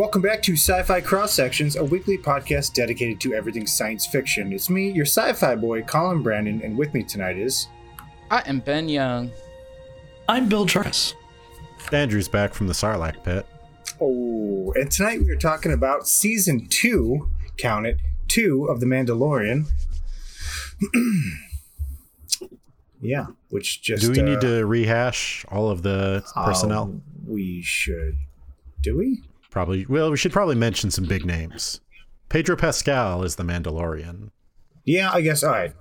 Welcome back to Sci Fi Cross Sections, a weekly podcast dedicated to everything science fiction. It's me, your sci fi boy, Colin Brandon, and with me tonight is. I am Ben Young. I'm Bill Jarvis. Andrew's back from the Sarlacc pit. Oh, and tonight we are talking about season two, count it, two of The Mandalorian. yeah, which just. Do we need uh, to rehash all of the personnel? um, we should. Do we? Probably. Well, we should probably mention some big names. Pedro Pascal is the Mandalorian. Yeah, I guess. All right.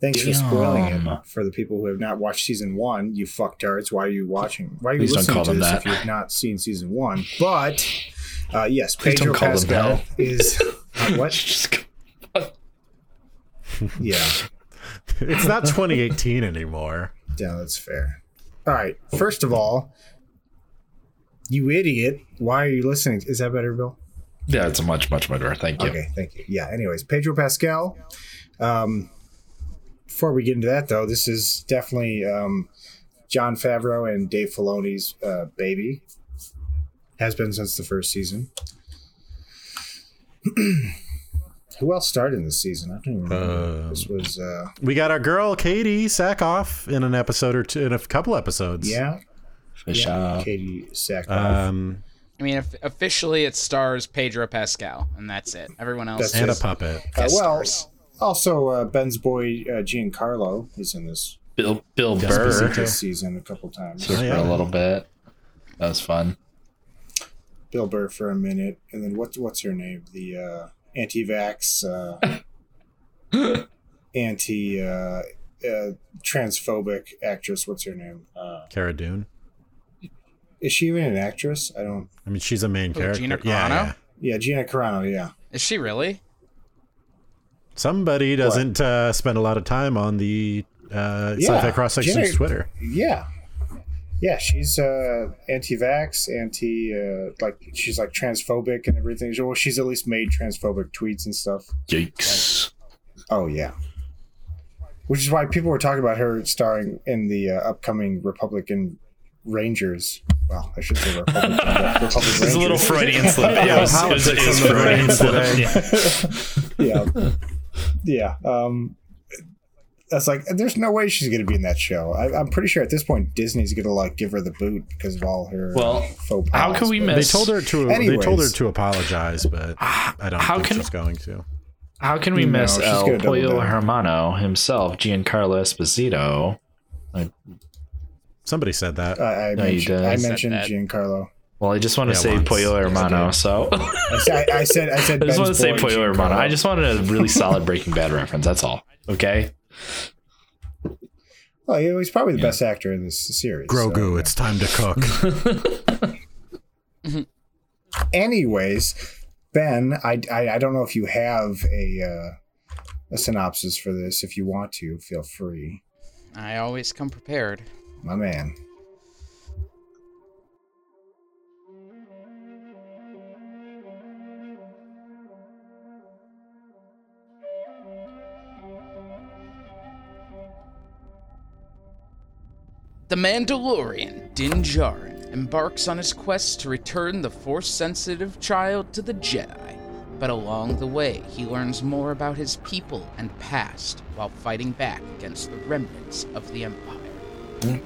Thanks for spoiling it for the people who have not watched season one. You fucktards. Why are you watching? Why are you Please don't listening call to this that. if you've not seen season one? But uh, yes, Please Pedro don't call them Pascal is uh, what? Just Yeah, It's not 2018 anymore. yeah, that's fair. All right. First of all, you idiot. Why are you listening? Is that better, Bill? yeah, it's much much better. Thank you. Okay, thank you. Yeah. Anyways, Pedro Pascal. Um, before we get into that, though, this is definitely um, Jon Favreau and Dave Filoni's uh, baby. Has been since the first season. Who else started in this season? I don't even remember. Um, this was uh, We got our girl Katee Sackhoff in an episode or two, in a couple episodes. yeah, Fish yeah, out. Katee Sackhoff. Um, I mean, of- officially it stars Pedro Pascal, and that's it. Everyone else That's and a puppet. Uh, well, also uh, Ben's boy uh, Giancarlo is in this, Bill Bill Yes, Burr Okay. this season a couple times. for Oh, yeah. a little bit. That was fun. Bill Burr for a minute, and then what's what's her name? The uh, anti-vax, uh, anti uh, uh, transphobic actress. What's her name? Uh, Cara Dune. Is she even an actress? I don't. I mean, she's a main Who, character. Gina yeah, Carano? yeah. Yeah, Gina Carano. Yeah, Is she really? Somebody doesn't uh, spend a lot of time on the uh, Yeah, Sci-Fi Cross Sections Twitter. yeah, yeah. She's uh, anti-vax, anti uh, like she's like transphobic and everything. Well, she's at least made transphobic tweets and stuff. Yikes. Oh yeah. Which is why people were talking about her starring in the uh, upcoming Republican Rangers. Well, I should say Republican, Republican Rangers. It's a little Freudian slip. Yeah, Yeah, it was, it was, it was Freudian slip. Yeah. yeah, yeah. Um, that's like, there's no way she's going to be in that show. I, I'm pretty sure at this point Disney's going to like give her the boot because of all her Well, faux how can we but- They miss- told her to. They told her to apologize, but I don't How think can- she's going to. How can we miss she's El gonna Pollo. Hermano himself, Giancarlo Esposito? Somebody said that. I, I No, mentioned, did. I mentioned that. Giancarlo. Well, I just want to Yeah, say once. Pollo Hermano, you so I said, I said, I said, I just want to say boy, Pollo Hermano. I just wanted a really solid Breaking Bad reference. That's all. Okay. Well, he was probably the best actor in this series. so, Grogu, yeah. it's time to cook. anyways ben I, I i don't know if you have a uh a synopsis for this if you want to feel free I always come prepared. My man The Mandalorian, Din Djarin, embarks on his quest to return the Force-sensitive child to the Jedi. But along the way, he learns more about his people and past while fighting back against the remnants of the Empire. The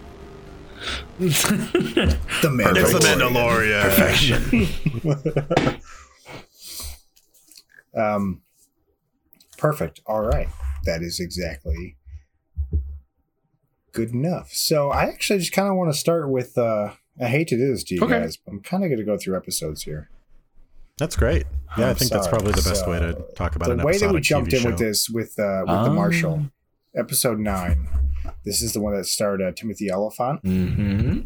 man It's the Mandalorian. Perfection. um perfect all right that is exactly good enough so i actually just kind of want to start with uh i hate to do this to you Okay. guys but i'm kind of going to go through episodes here That's great. Yeah, i I'm think that's probably the best way to talk about it. the way that we jumped TV in show. with this with uh with the Marshal episode nine this is the one that starred uh, Timothy Olyphant hmm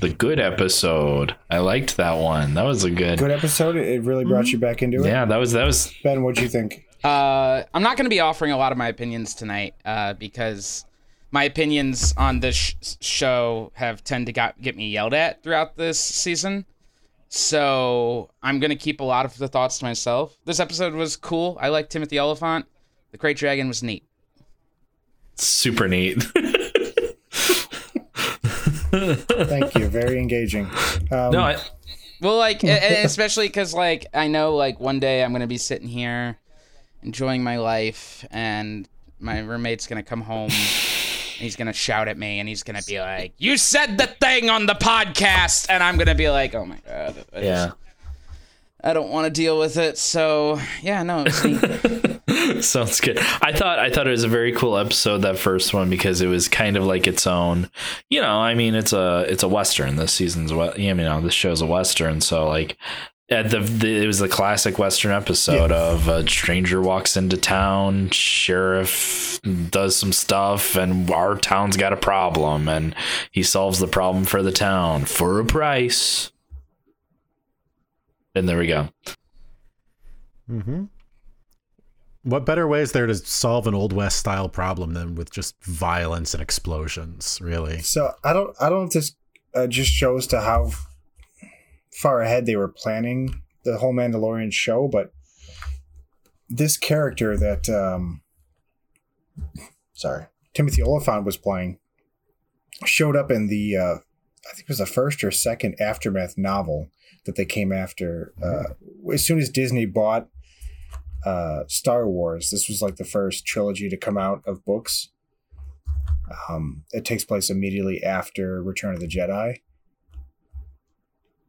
The good episode. I liked that one. That was a good. good episode it really brought you back into it Yeah, that was that was. ben What do you think Uh, I'm not going to be offering a lot of my opinions tonight uh, because my opinions on this sh- show have tend to got, get me yelled at throughout this season. So I'm going to keep a lot of the thoughts to myself. This episode was cool. I like Timothy Olyphant. The Great Dragon was neat. Super neat. thank you very engaging um, no, I, Well, like, and- and especially because, like, I know, like, one day I'm gonna be sitting here, enjoying my life, and my roommate's gonna come home. and He's gonna shout at me, and he's gonna be like, "You said the thing on the podcast," and I'm gonna be like, "Oh my god, I just- Yeah. I don't want to deal with it." So, yeah, no, it's neat. Sounds good. I thought I thought it was a very cool episode that first one because it was kind of like its own. You know, I mean, it's a it's a western. This season's what you know. This show's a western, so like. At the, the it was the classic western episode of a stranger walks into town, sheriff does some stuff, and our town's got a problem, and he solves the problem for the town for a price. And there we go. Mm-hmm. What better way is there to solve an old west style problem than with just violence and explosions? Really? So I don't I don't this uh, just shows to how far ahead they were planning the whole Mandalorian show, but this character that um sorry Timothy Olyphant was playing showed up in the uh I think it was the first or second aftermath novel that they came after uh as soon as Disney bought uh Star Wars this was like the first trilogy to come out of books um, it takes place immediately after Return of the Jedi.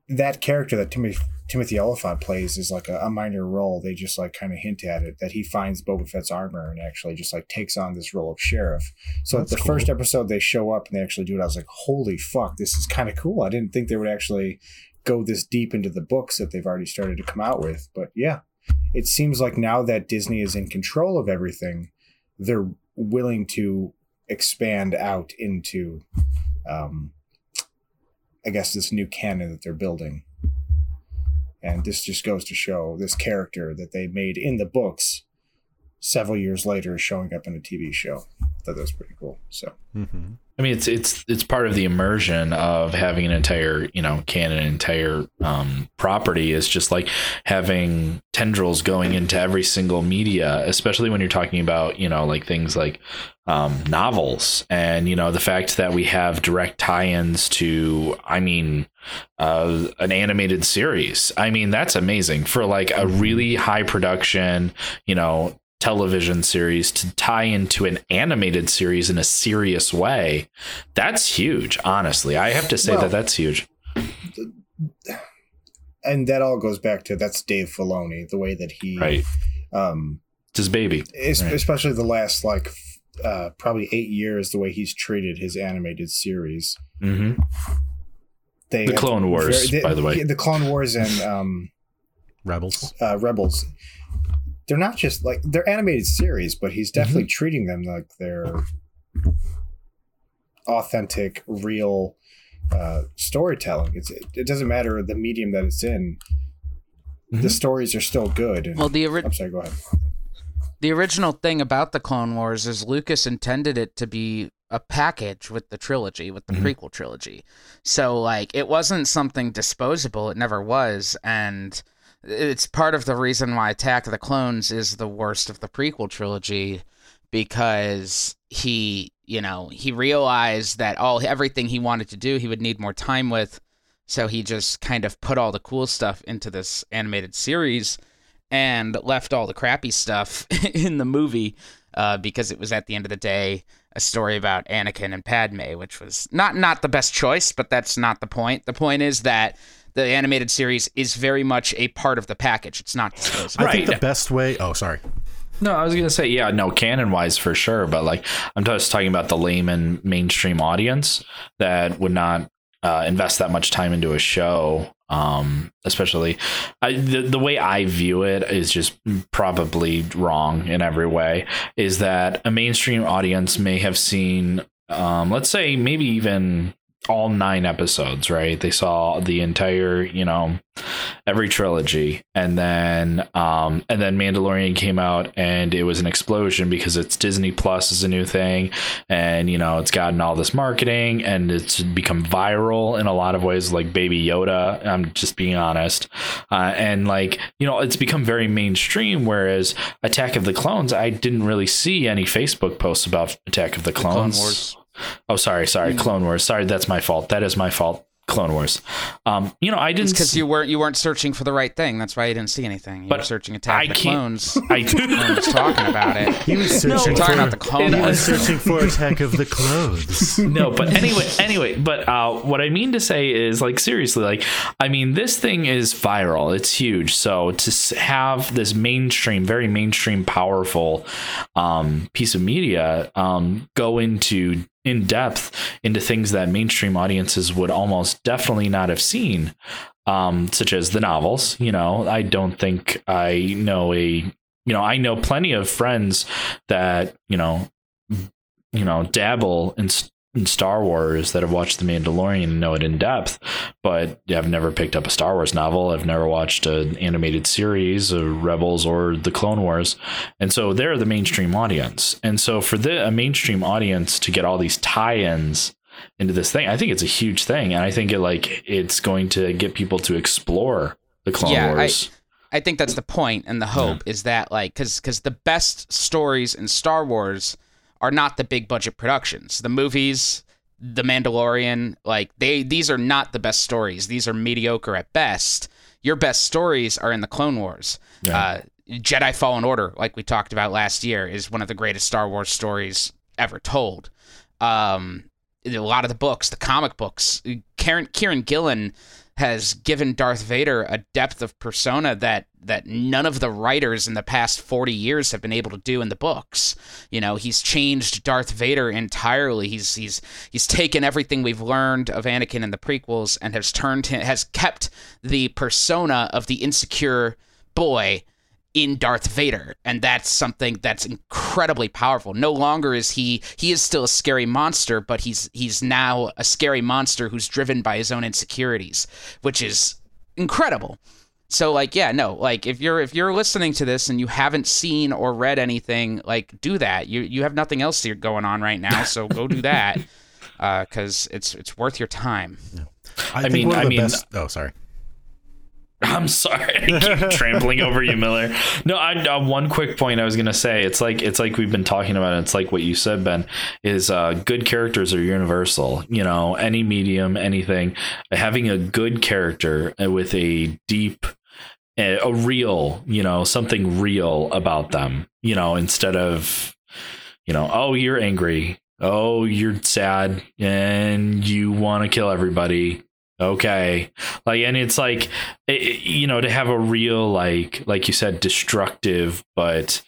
That character that Timothy Timothy Olyphant plays is like a, a minor role. They just like kind of hint at it that he finds Boba Fett's armor and actually just like takes on this role of sheriff. So That's the cool. first episode they show up and they actually do it. I was like, holy fuck, this is kind of cool. I didn't think they would actually go this deep into the books that they've already started to come out with. But yeah, it seems like now that Disney is in control of everything, they're willing to expand out into um i guess this new canon that they're building. And this just goes to show this character that they made in the books several years later is showing up in a tv show. I thought that was pretty cool so. Mm-hmm. I mean, it's it's it's part of the immersion of having an entire you know canon, an entire um, property is just like having tendrils going into every single media, especially when you're talking about you know like things like um, novels and you know the fact that we have direct tie-ins to, I mean, uh, an animated series. I mean, that's amazing for like a really high production, you know, television series to tie into an animated series in a serious way. That's huge, honestly. I have to say Well- that that's huge. and that all goes back to that's dave filoni the way that he Right. um It's his baby. es- Right. especially the last like uh probably eight years the way he's treated his animated series hmm they The Clone Wars, very- by the way. the clone wars and um Rebels. uh, Rebels, they're not just like they're animated series, but he's definitely treating them like they're authentic, real uh, storytelling. It's it, it doesn't matter the medium that it's in. The Mhm. stories are still good. And, well, the ori- I'm sorry. Go ahead. the original thing about the Clone Wars is Lucas intended it to be a package with the trilogy, with the Mhm. prequel trilogy. So like it wasn't something disposable, it never was, and it's part of the reason why Attack of the Clones is the worst of the prequel trilogy because he, you know, he realized that all everything he wanted to do, he would need more time with, so he just kind of put all the cool stuff into this animated series and left all the crappy stuff in the movie uh, because it was at the end of the day a story about Anakin and Padme, which was not not the best choice, but that's not the point. The point is that the animated series is very much a part of the package. It's not disposable. I think the best way. Oh, sorry. No, I was gonna say, yeah, no, canon wise for sure, but like I'm just talking about the layman mainstream audience that would not uh, invest that much time into a show. Um, especially, I, the the way I view it is just probably wrong in every way. Is that a mainstream audience may have seen, um, let's say maybe even all nine episodes, right? They saw the entire, you know, every trilogy and then um and then Mandalorian came out and it was an explosion because it's Disney Plus is a new thing and you know it's gotten all this marketing and it's become viral in a lot of ways like baby Yoda I'm just being honest uh, and like you know it's become very mainstream whereas Attack of the Clones I didn't really see any Facebook posts about Attack of the The Clone Clones Wars. Oh, sorry, sorry, Clone Wars. Sorry, that's my fault. That is my fault. Clone Wars. Um, you know, I didn't because you weren't you weren't searching for the right thing. That's why you didn't see anything. You But were searching Attack I of the Clones. I no was talking about it. He was searching We're talking for about the Clone he was searching for Attack of the Clones. no, but anyway, anyway, but uh, what I mean to say is like seriously, like I mean this thing is viral. It's huge. So to have this mainstream, very mainstream, powerful um, piece of media um, go into in depth into things that mainstream audiences would almost definitely not have seen, um, such as the novels. You know, I don't think I know a you know I know plenty of friends that you know you know dabble in, Star Wars that have watched The Mandalorian and know it in depth, but I've never picked up a Star Wars novel. I've never watched an animated series of Rebels or the Clone Wars, and so they're the mainstream audience. And so for the a mainstream audience to get all these tie-ins into this thing, I think it's a huge thing, and I think it like it's going to get people to explore the Clone Yeah, I- Wars. I think that's the point and the hope is that like because because the best stories in Star Wars are not the big budget productions. The movies, The Mandalorian, like they these are not the best stories. These are mediocre at best. Your best stories are in the Clone Wars. Yeah. Uh, Jedi Fallen Order, like we talked about last year, is one of the greatest Star Wars stories ever told. Um, a lot of the books, the comic books, Karen Kieran Gillen has given Darth Vader a depth of persona that that none of the writers in the past 40 years have been able to do in the books. You know, he's changed Darth Vader entirely. He's he's he's taken everything we've learned of Anakin in the prequels and has turned him has kept the persona of the insecure boy in Darth Vader, and that's something that's incredibly powerful. No longer is he he is still a scary monster, but he's he's now a scary monster who's driven by his own insecurities, which is incredible. So like yeah, no, like if you're if you're listening to this and you haven't seen or read anything, like do that. You you have nothing else going on right now, so go do that. Uh, cuz it's it's worth your time. I, I mean- I mean- best. Oh, sorry. I'm sorry, trampling over you, Miller. No, I, uh, one quick point I was gonna say. It's like it's like we've been talking about. It's like what you said, Ben. Is uh, good characters are universal. You know, any medium, anything. Having a good character uh, with a deep, a real, you know, something real about them. You know, instead of, you know, oh, you're angry. Oh, you're sad and you want to kill everybody. Okay. Like, and it's like, it- it- you know, to have a real, like, like you said, destructive, but,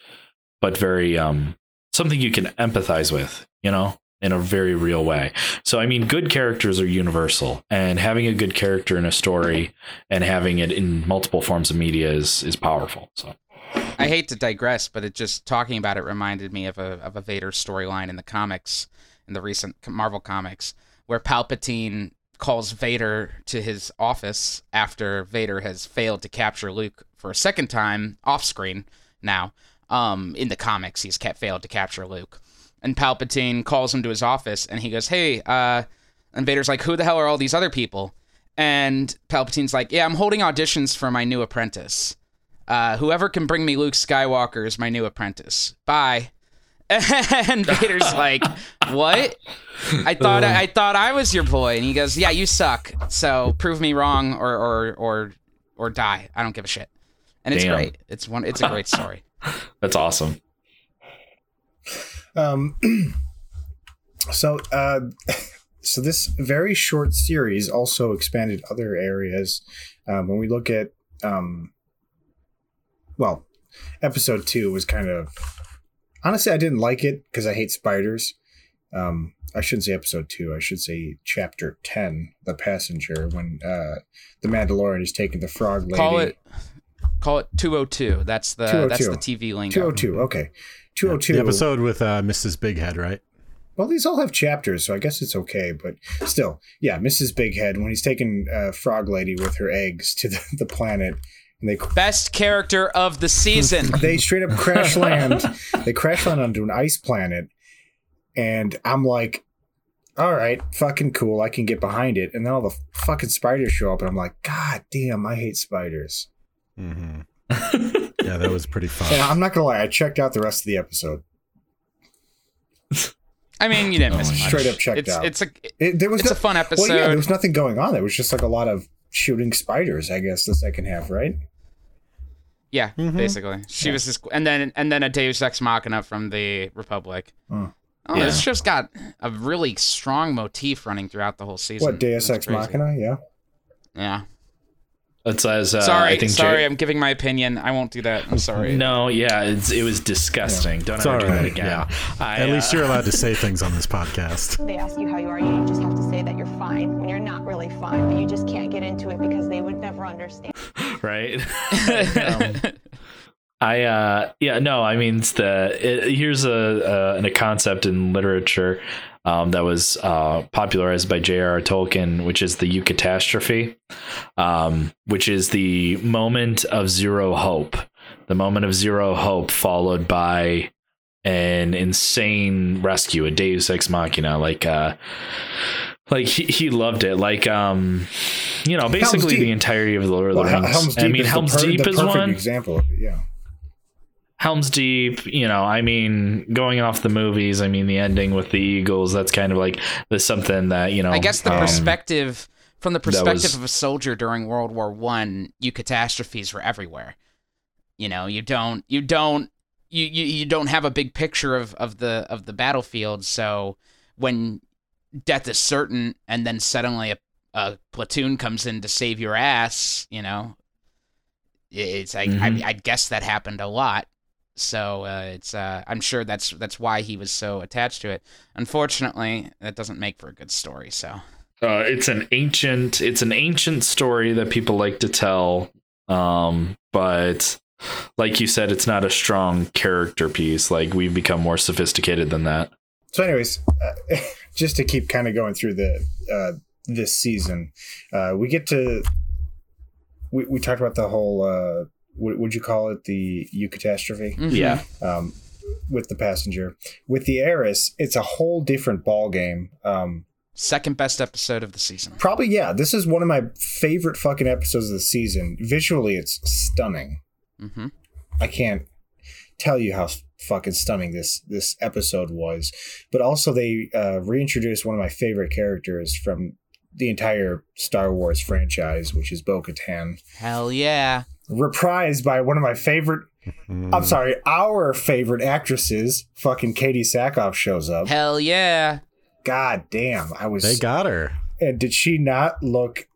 but very, um, something you can empathize with, you know, in a very real way. So, I mean, good characters are universal, and having a good character in a story and having it in multiple forms of media is is powerful. So, I hate to digress, but it just talking about it reminded me of a of a Vader storyline in the comics, in the recent Marvel comics, where Palpatine calls Vader to his office after Vader has failed to capture Luke for a second time off screen. Now, um, in the comics, he's kept failed to capture Luke, and Palpatine calls him to his office, and he goes, "Hey," uh, and Vader's like, "Who the hell are all these other people?" And Palpatine's like, "Yeah, I'm holding auditions for my new apprentice." Uh, whoever can bring me Luke Skywalker is my new apprentice. Bye. And Vader's like, "What? I thought I, thought I was your boy." And he goes, "Yeah, you suck. So prove me wrong, or or or or die. I don't give a shit." And it's Damn. great. It's one. It's a great story. that's awesome. Um, so, uh, so this very short series also expanded other areas. Um, when we look at, um, well, episode two was kind of honestly I didn't like it because I hate spiders. Um, I shouldn't say episode two. I should say chapter ten, the passenger, when uh, the Mandalorian is taking the frog lady. Call it. Call it 202. That's the that's the TV lingo. two hundred two. Okay, two hundred two. The episode with uh, Mrs. Big Head, right? Well, these all have chapters, so I guess it's okay. But still, yeah, Mrs. Big Head when he's taking uh, Frog Lady with her eggs to the, the planet, and they Best character of the season. they straight up crash land. they crash land onto an ice planet, and I'm like, all right, fucking cool. I can get behind it. And then all the fucking spiders show up, and I'm like, God damn, I hate spiders. Mm-hmm. yeah, that was pretty And fun. I'm not gonna lie, I checked out the rest of the episode. I mean, you didn't miss much. Straight up checked it's, out. It's a It, there was it's no- a fun episode. Well, yeah, there was nothing going on. There was just like a lot of shooting spiders. I guess the second half, right? Yeah, Mm-hmm. basically. She was just, and then and then a Deus Ex Machina from the Republic. Hmm. Oh, Yeah. this show's got a really strong motif running throughout the whole season. What Deus It's Ex crazy. Machina? Yeah. Yeah. It's as uh, sorry, I think sorry, Jay- I'm giving my opinion. I won't do that. I'm sorry. No, yeah, it's, it was disgusting. Don't It's ever do all that again. yeah. I, At least uh, you're allowed to say things on this podcast. They ask you how you are, you just have to say that you're fine when you're not really fine, but you just can't get into it because they would never understand. right. Um, I uh yeah no I mean it's the it, here's a, a a concept in literature um, that was uh, popularized by J.R.R. Tolkien, which is the eucatastrophe, um, which is the moment of zero hope, the moment of zero hope followed by an insane rescue, a Deus ex machina, like uh, like he, he loved it, like um, you know, basically the entirety of the Lord of the Hel- Rings. Helm's Deep I mean, Helm's per- Deep is one. example of it. Yeah. Helm's Deep, you know, I mean, going off the movies, I mean, the ending with the Eagles, that's kind of like there's something that, you know, I guess the um, perspective from the perspective was- of a soldier during World War One, eucatastrophes were everywhere. You know, you don't you don't you, you, you don't have a big picture of, of the of the battlefield, so when death is certain and then suddenly a, a platoon comes in to save your ass, you know, it's I, Mhm. I I guess that happened a lot. So uh, it's uh, I'm sure that's that's why he was so attached to it. Unfortunately, that doesn't make for a good story. So uh, it's an ancient, it's an ancient story that people like to tell, um, but like you said, it's not a strong character piece. Like we've become more sophisticated than that. So, anyways, uh, just to keep kind of going through the uh, this season, uh, we get to we, we talked about the whole uh, what would you call it the eucatastrophe mhm. Yeah, um, with the passenger with the heiress. It's a whole different ball game. Um, second best episode of the season. probably yeah. This is one of my favorite fucking episodes of the season. Visually, it's stunning. hmm I can't tell you how fucking stunning this this episode was. But also they uh, reintroduced one of my favorite characters from the entire Star Wars franchise, which is Bo-Katan, Hell yeah! Reprised by one of my favorite. I'm sorry, our favorite actresses. Fucking Katee Sackhoff shows up. Hell yeah! God damn, I was. They got her. and did she not look?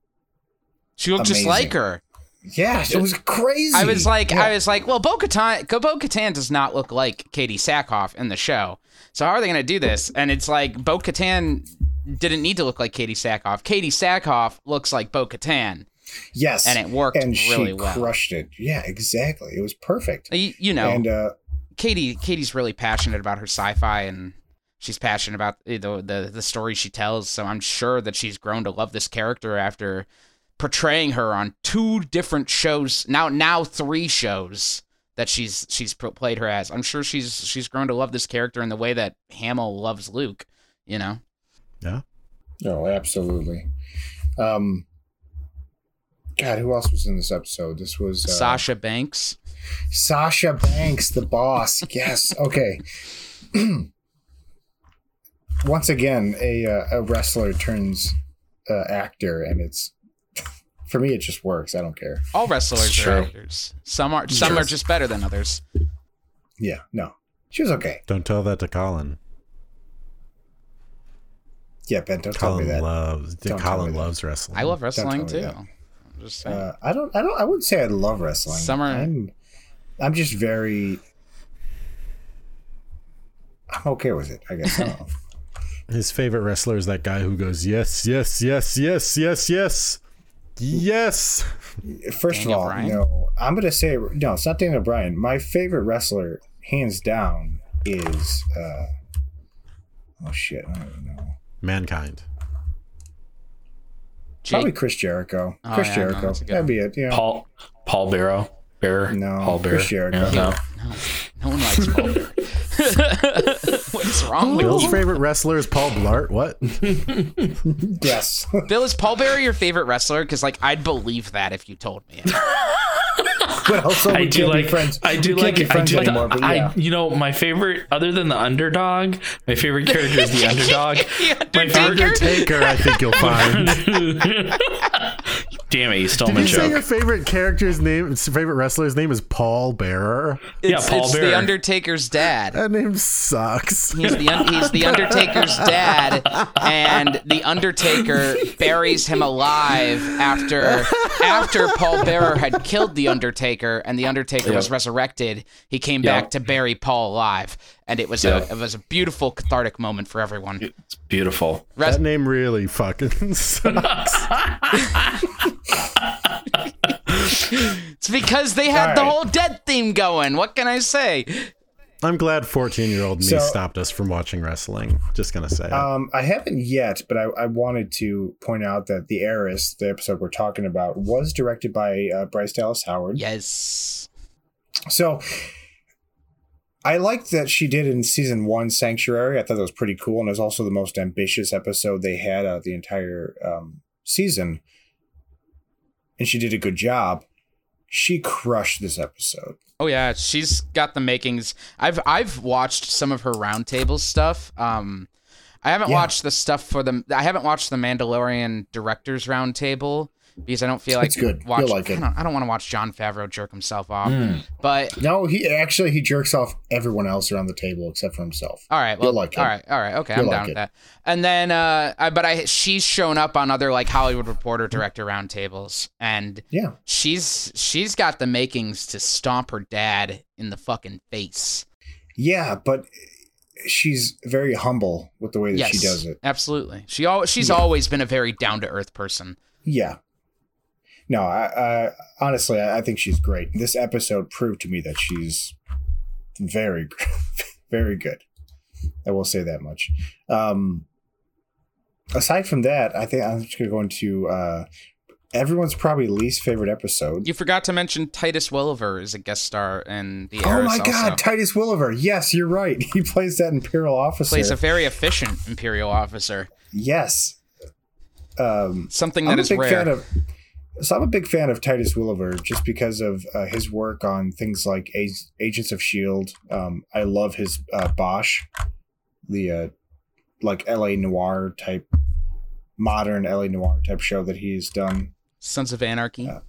She looked just like her. Yeah, it was crazy. I was like, Yeah. I was like, well, Bo-Katan, Bo-Katan does not look like Katee Sackhoff in the show. So how are they going to do this? And it's like Bo-Katan didn't need to look like Katee Sackhoff. Katee Sackhoff looks like Bo-Katan, yes, and it worked and she well. crushed it. Yeah, exactly. It was perfect. You, you know, And uh, Katee Katee's really passionate about her sci-fi and she's passionate about the the the story she tells. So I'm sure that she's grown to love this character after portraying her on two different shows. Now now three shows that she's she's played her as. I'm sure she's she's grown to love this character in the way that Hamill loves Luke. You know. Yeah. No, absolutely. Um, God, who else was in this episode? This was uh, Sasha Banks. Sasha Banks, the boss. yes. Okay. Once again, a uh, a wrestler turns uh, actor, and it's for me. It just works. I don't care. All wrestlers It's are true. actors. Some are some True. are just better than others. Yeah. No, she was okay. Don't tell that to Colin. Yeah, Ben, don't tell me Colin that. loves. Don't Colin me that. loves wrestling. I love wrestling too. that. I'm just saying. Uh, I don't. I don't. I wouldn't say I love wrestling. Summer- I'm. I'm just very. I'm okay with it. I guess. I. His favorite wrestler is that guy who goes yes, yes, yes, yes, yes, yes, yes. First Daniel of all, Bryan? no. I'm gonna say no. It's not Daniel Bryan. My favorite wrestler, hands down, is. uh Oh shit! I don't even know. Mankind. Jake- Probably Chris Jericho. Oh, Chris yeah, Jericho. that's a good That'd be it. Yeah. Paul Paul Barrow, Bear, No, Paul Bear, Chris Jericho. Yeah, no. No, no one likes Paul Bear. what is wrong with Bill's you? favorite wrestler is Paul Blart. What? Yes. Bill, is Paul Bear your favorite wrestler? Because like I'd believe that if you told me. It. but also we I do like friends. I do we like be I friends do like anymore. But yeah. I you know my favorite other than the underdog, my favorite character is the underdog. The My favorite Undertaker? Taker, I think you'll find. Damn it, you stole Did my you say your favorite character's name, favorite wrestler's name is Paul Bearer? Yeah, It's, Paul it's Bearer. the Undertaker's dad. That name sucks. He's the un- he's the Undertaker's dad, and the Undertaker buries him alive after after Paul Bearer had killed the Undertaker, and the Undertaker was resurrected. He came Yep. back to bury Paul alive, and it was Yep. a it was a beautiful cathartic moment for everyone. It's beautiful. Rest- That name really fucking sucks. it's because they had the whole dead theme going. What can I say? I'm glad 14 year old me So- stopped us from watching wrestling. Just gonna say. Um, I haven't yet, but I, I wanted to point out that the heiress, the episode we're talking about, was directed by uh, Bryce Dallas Howard. Yes. So I liked that she did in season one Sanctuary. I thought that was pretty cool, and it was also the most ambitious episode they had of the entire um, season. And she did a good job. She crushed this episode. Oh yeah, she's got the makings. I've I've watched some of her roundtable stuff. Um, I haven't Yeah. watched the stuff for the. I haven't watched the Mandalorian directors roundtable because I don't feel like It's good. Watch, You'll like it. I don't, don't want to watch Jon Favreau jerk himself off. Mm. But No, he actually he jerks off everyone else around the table except for himself. all right, well, You'll like it. all right, all right, okay, You'll I'm like down with it. that. And then, uh, I, but I she's shown up on other like Hollywood Reporter director roundtables, and Yeah. she's she's got the makings to stomp her dad in the fucking face. Yeah, but she's very humble with the way that yes, she does it. Absolutely. She al- she's Yeah. always been a very down to earth person. Yeah. No, I, I honestly I, I think she's great. This episode proved to me that she's very, very good. I will say that much. Um, aside from that, I think I'm just gonna go into uh, everyone's probably least favorite episode. You forgot to mention Titus Welliver is a guest star in the oh my God, also. Titus Welliver! Yes, you're right. He plays that Imperial officer. plays a very efficient Imperial officer. yes. Um, Something I'm that a is big rare. fan of. So I'm a big fan of Titus Welliver just because of uh, his work on things like A- Agents of Shield. Um, I love his uh, Bosch, the uh, like L.A. noir type, modern L.A. noir type show that he's done. Sons of Anarchy, Uh,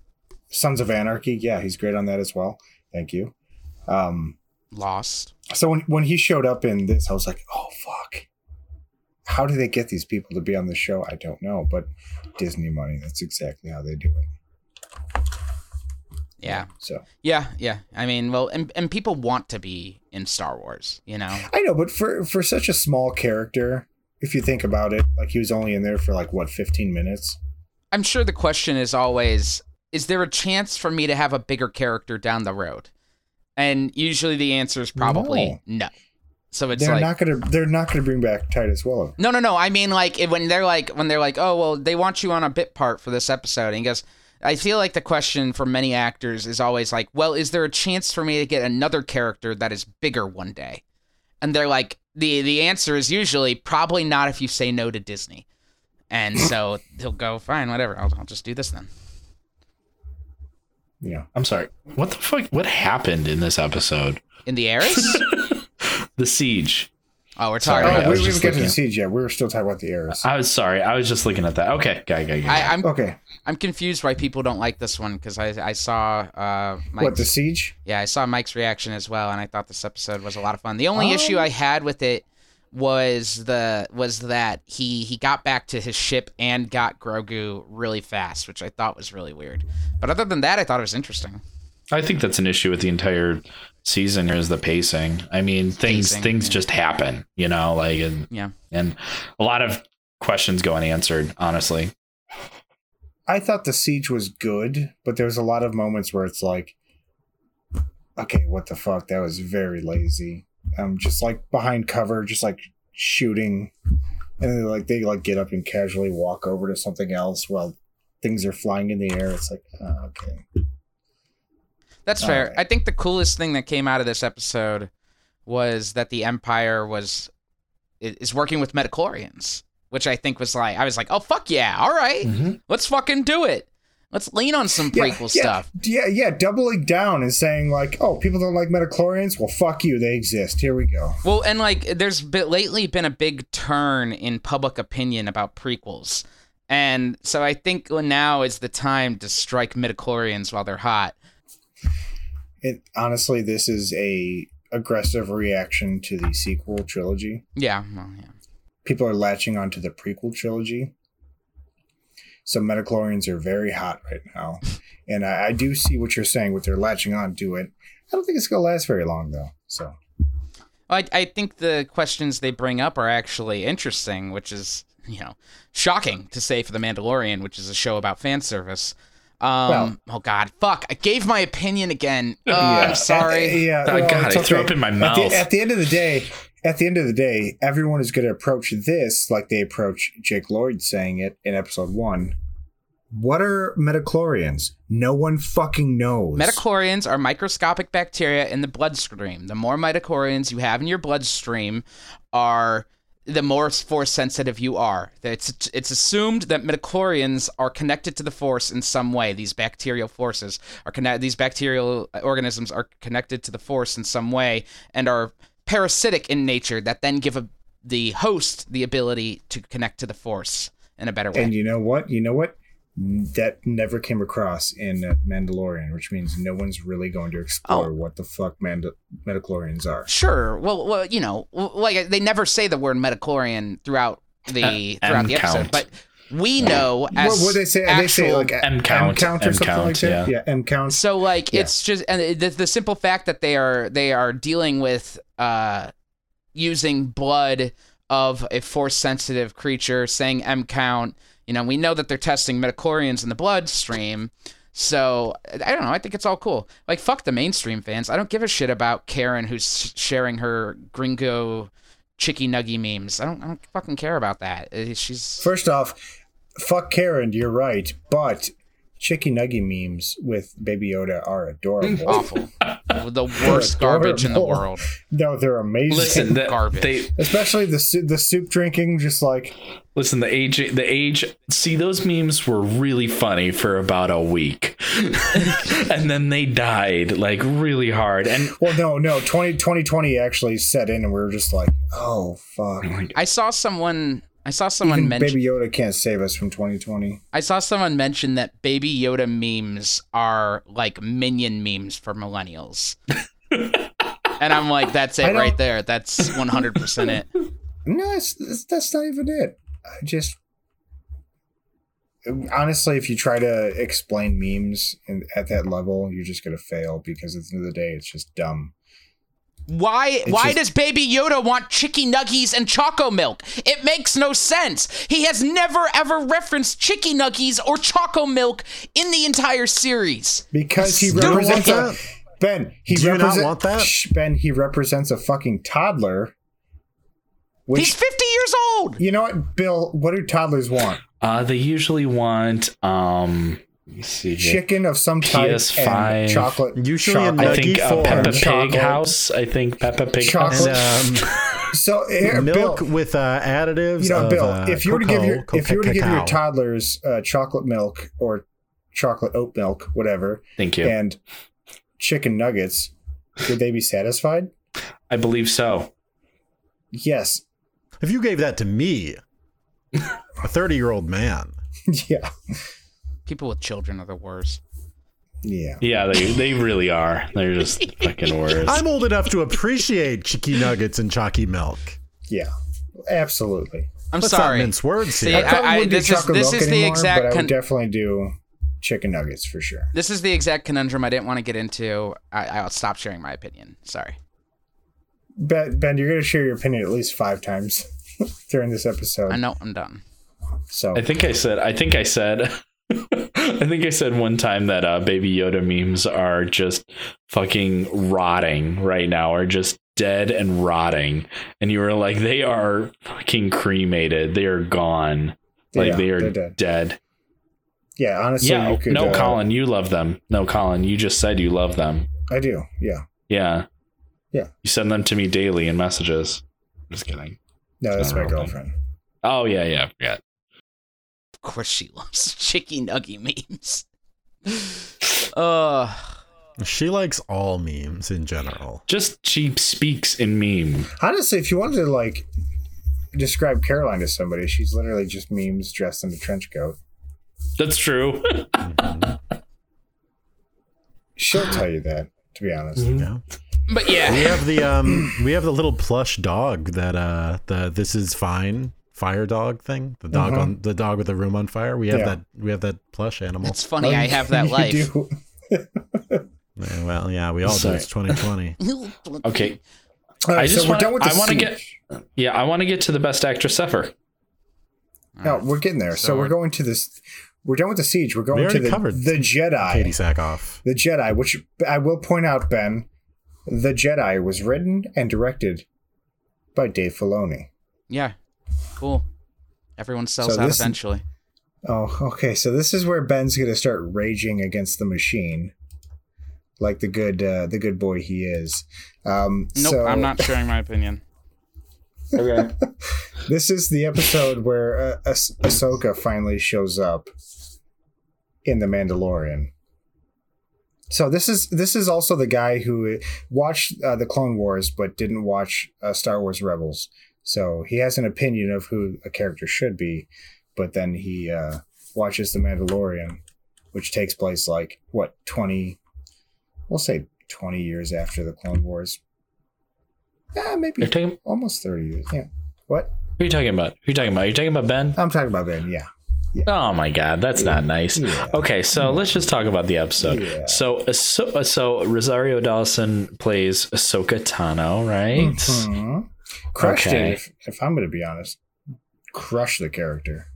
Sons of Anarchy, yeah, he's great on that as well. Thank you. Um, Lost. so when when he showed up in this, I was like, oh fuck. How do they get these people to be on the show? I don't know, but Disney money. That's exactly how they do it. Yeah. So Yeah, yeah. I mean, well, and, and people want to be in Star Wars, you know? I know, but for for such a small character, if you think about it, like he was only in there for like what fifteen minutes. I'm sure the question is always is there a chance for me to have a bigger character down the road? And usually the answer is probably no. So it's they're like not gonna they're not gonna bring back Titus Welliver. No, no, no. I mean, like when they're like when they're like, oh well, they want you on a bit part for this episode, and he goes, I feel like the question for many actors is always like, well, is there a chance for me to get another character that is bigger one day? And they're like, the the answer is usually probably not if you say no to Disney, and so he'll go, fine, whatever, I'll, I'll just do this then. Yeah. I'm sorry. What the fuck? What happened in this episode? In the Heiress? The siege. oh, we're Sorry, talking. I oh, about we was we just didn't get to the looking. siege yet. We were still talking about the heirs. I was sorry. I was just looking at that. Okay, guy, guy, guy. I, I'm okay, I'm confused why people don't like this one because I I saw uh what the siege? Yeah, I saw Mike's reaction as well, and I thought this episode was a lot of fun. The only Oh. issue I had with it was the was that he he got back to his ship and got Grogu really fast, which I thought was really weird. But other than that, I thought it was interesting. I think that's an issue with the entire season is the pacing. I mean, things Pacing, things yeah. just happen, you know, like and Yeah. and a lot of questions go unanswered, honestly. I thought the siege was good, but there was a lot of moments where it's like, okay, what the fuck? That was very lazy. Um, just like behind cover, just like shooting, and then like they like get up and casually walk over to something else while things are flying in the air. It's like, oh, okay, That's fair. right. I think the coolest thing that came out of this episode was that the Empire was is working with metachlorians, which I think was like I was like, oh fuck yeah, all right. Mhm. let's fucking do it. Let's lean on some prequel yeah, stuff. Yeah, yeah, doubling down and saying like, "Oh, people don't like metachlorians. Well, fuck you. They exist. Here we go." Well, and like, there's been, lately been a big turn in public opinion about prequels, and so I think now is the time to strike midichlorians while they're hot. It honestly, this is a aggressive reaction to the sequel trilogy. Yeah, well, yeah. People are latching onto the prequel trilogy. So metachlorians are very hot right now, and I, I do see what you're saying. with they're latching on to it. I don't think it's gonna last very long though. So I, I think the questions they bring up are actually interesting, which is you know shocking to say for the Mandalorian, which is a show about fan service. Um, Well- oh God, fuck! I gave my opinion again. Oh, Yeah. I'm sorry. Uh, yeah, Oh, God, it's I threw up in my At the, mouth. at the end of the day, at the end of the day, everyone is going to approach this like they approach Jake Lloyd saying it in episode one. What are metachlorians? No one fucking knows. Metachlorians are microscopic bacteria in the bloodstream. The more metachlorians you have in your bloodstream, are the more force sensitive you are. It's it's assumed that metachlorians are connected to the force in some way. These bacterial forces are connected. These bacterial organisms are connected to the force in some way and are parasitic in nature. That then give a, the host the ability to connect to the force in a better way. and you know what? You know what? That never came across in uh, Mandalorian, which means no one's really going to explore Oh. what the fuck Manda- metachlorians are. Sure. Well, well, you know, like they never say the word metachlorian throughout the Uh, throughout the M episode, count. but we know as What would they say? actual, they say like M count, count or M something like that. yeah. Yeah, M count. so like Yeah. it's just and the, the simple fact that they are they are dealing with uh using blood of a force sensitive creature saying M count, you know, we know that they're testing metachlorians in the bloodstream. So I don't know. I think it's all cool. Like fuck the mainstream fans. I don't give a shit about Karen who's sharing her gringo chicky nuggy memes. I don't. I don't fucking care about that. Uh, She's First off, fuck Karen, you're right, but Chicky Nuggy memes with Baby Yoda are adorable. awful. the worst garbage in the world. No, they're amazing. Listen, the, Garbage. they Especially the the soup drinking, just like listen. The age, the age. See, those memes were really funny for about a week, and then they died like really hard. And well, no, no, 20, 2020 actually set in, and we were just like, oh fuck. Oh I saw someone. I saw someone Even mention. Baby Yoda can't save us from 2020. I saw someone mention that Baby Yoda memes are like minion memes for millennials. and I'm like, that's it right there. That's 100% it. No, it's, it's, that's not even it. I just honestly, if you try to explain memes in, at that level, you're just gonna fail because at the end of the day, it's just dumb. Why why just- does Baby Yoda want chicky nuggies and choco milk? It makes no sense. He has never ever referenced chicky nuggies or choco milk in the entire series. Because he You don't represents want a, that? Ben. He Do you not want that? Shh, Ben, he represents a fucking toddler. Which He's 50 years old. you know what, Bill? What do toddlers want? uh, they usually want um. Let me see. Chicken of some type PS5. and chocolate. Usually a chocolate. I think Nuggie uh, Peppa Pig chocolate. House. I think Peppa Pig Chocolate. House. And um, So here, milk Bill, with uh, additives. you know, of, Bill, uh, if you were to give your cocoa, if you were to give your toddlers uh, chocolate milk or chocolate oat milk, whatever, Thank you. and chicken nuggets, would they be satisfied? I believe so. Yes. if you gave that to me, a thirty-year-old man, yeah. People with children are the worst. Yeah. Yeah, they they really are. They're just fucking worse. I'm old enough to appreciate chicky nuggets and chalky milk. Yeah. Absolutely. I'm Let's not sorry. mince words See, here. I probably I- wouldn't do this is- this milk is the anymore, exact but I con- would definitely do chicken nuggets for sure. This is the exact conundrum I didn't want to get into. I, I'll stop sharing my opinion. Sorry. Ben, ben you're going to share your opinion at least five times during this episode. I know I'm done. So I think I said. I think I said. I think I said one time that uh, Baby Yoda memes are just fucking rotting right now, are just dead and rotting, and you were like, they are fucking cremated. They are gone. Like Yeah, they are dead. dead. yeah, honestly, Yeah. you could, no, uh, Colin, you love them. No, Colin, you just said you love them. I do. Yeah. Yeah. Yeah. You send them to me daily in messages. Just kidding. No, that's my real thing. girlfriend. Oh yeah, yeah, yeah. Of course she loves chicky nuggy memes. Uh, She likes all memes in general. Just she speaks in meme. Honestly, if you wanted to like describe Caroline to somebody, she's literally just memes dressed in a trench coat. That's true. She'll tell you that, to be honest. Yeah. but yeah. We have the um we have the little plush dog that uh the this is fine fire dog thing. The dog Mhm. on the dog with the room on fire. We have Yeah. that we have that plush animal. it's funny. I have that You life. do. Yeah, well, yeah, we all do. It's 2020. Okay. All right, I just so we're wanna- done with the I wanna siege. get- Yeah, I want to get to the best actress ever. No, we're getting there. So, So we're we're- going to this. We're done with the siege. We're going to the covered the Jedi. Katee Sackhoff. The Jedi, which I will point out, Ben, the Jedi was written and directed by Dave Filoni. Yeah, cool. Everyone sells So out this- eventually. Oh, okay. So this is where Ben's going to start raging against the machine, like the good uh, the good boy he is. Um, Nope, so I'm not sharing my opinion. Okay. This is the episode where uh, ah- Ahsoka finally shows up in the Mandalorian. So this is this is also the guy who watched uh, the Clone Wars but didn't watch uh, Star Wars Rebels. So he has an opinion of who a character should be, but then he uh, watches the Mandalorian, which takes place like what twenty, we'll say twenty years after the Clone Wars. Yeah, maybe talking, almost thirty years. Yeah. What? who are you talking about? Who are you talking about? Are you talking about Ben? I'm talking about Ben. Yeah. Oh my god, that's not nice. Yeah. Okay, so let's just talk about the episode. Yeah. So, so, so Rosario Dawson plays Ahsoka Tano, right? Mhm. Crushed Okay. it. If, if I'm going to be honest, crush the character.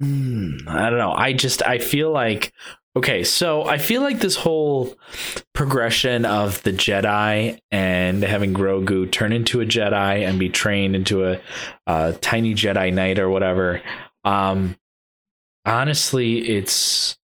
Hmm, I don't know. I just I feel like okay, so I feel like this whole progression of the Jedi and having Grogu turn into a Jedi and be trained into a, a tiny Jedi Knight or whatever. Um, honestly, it's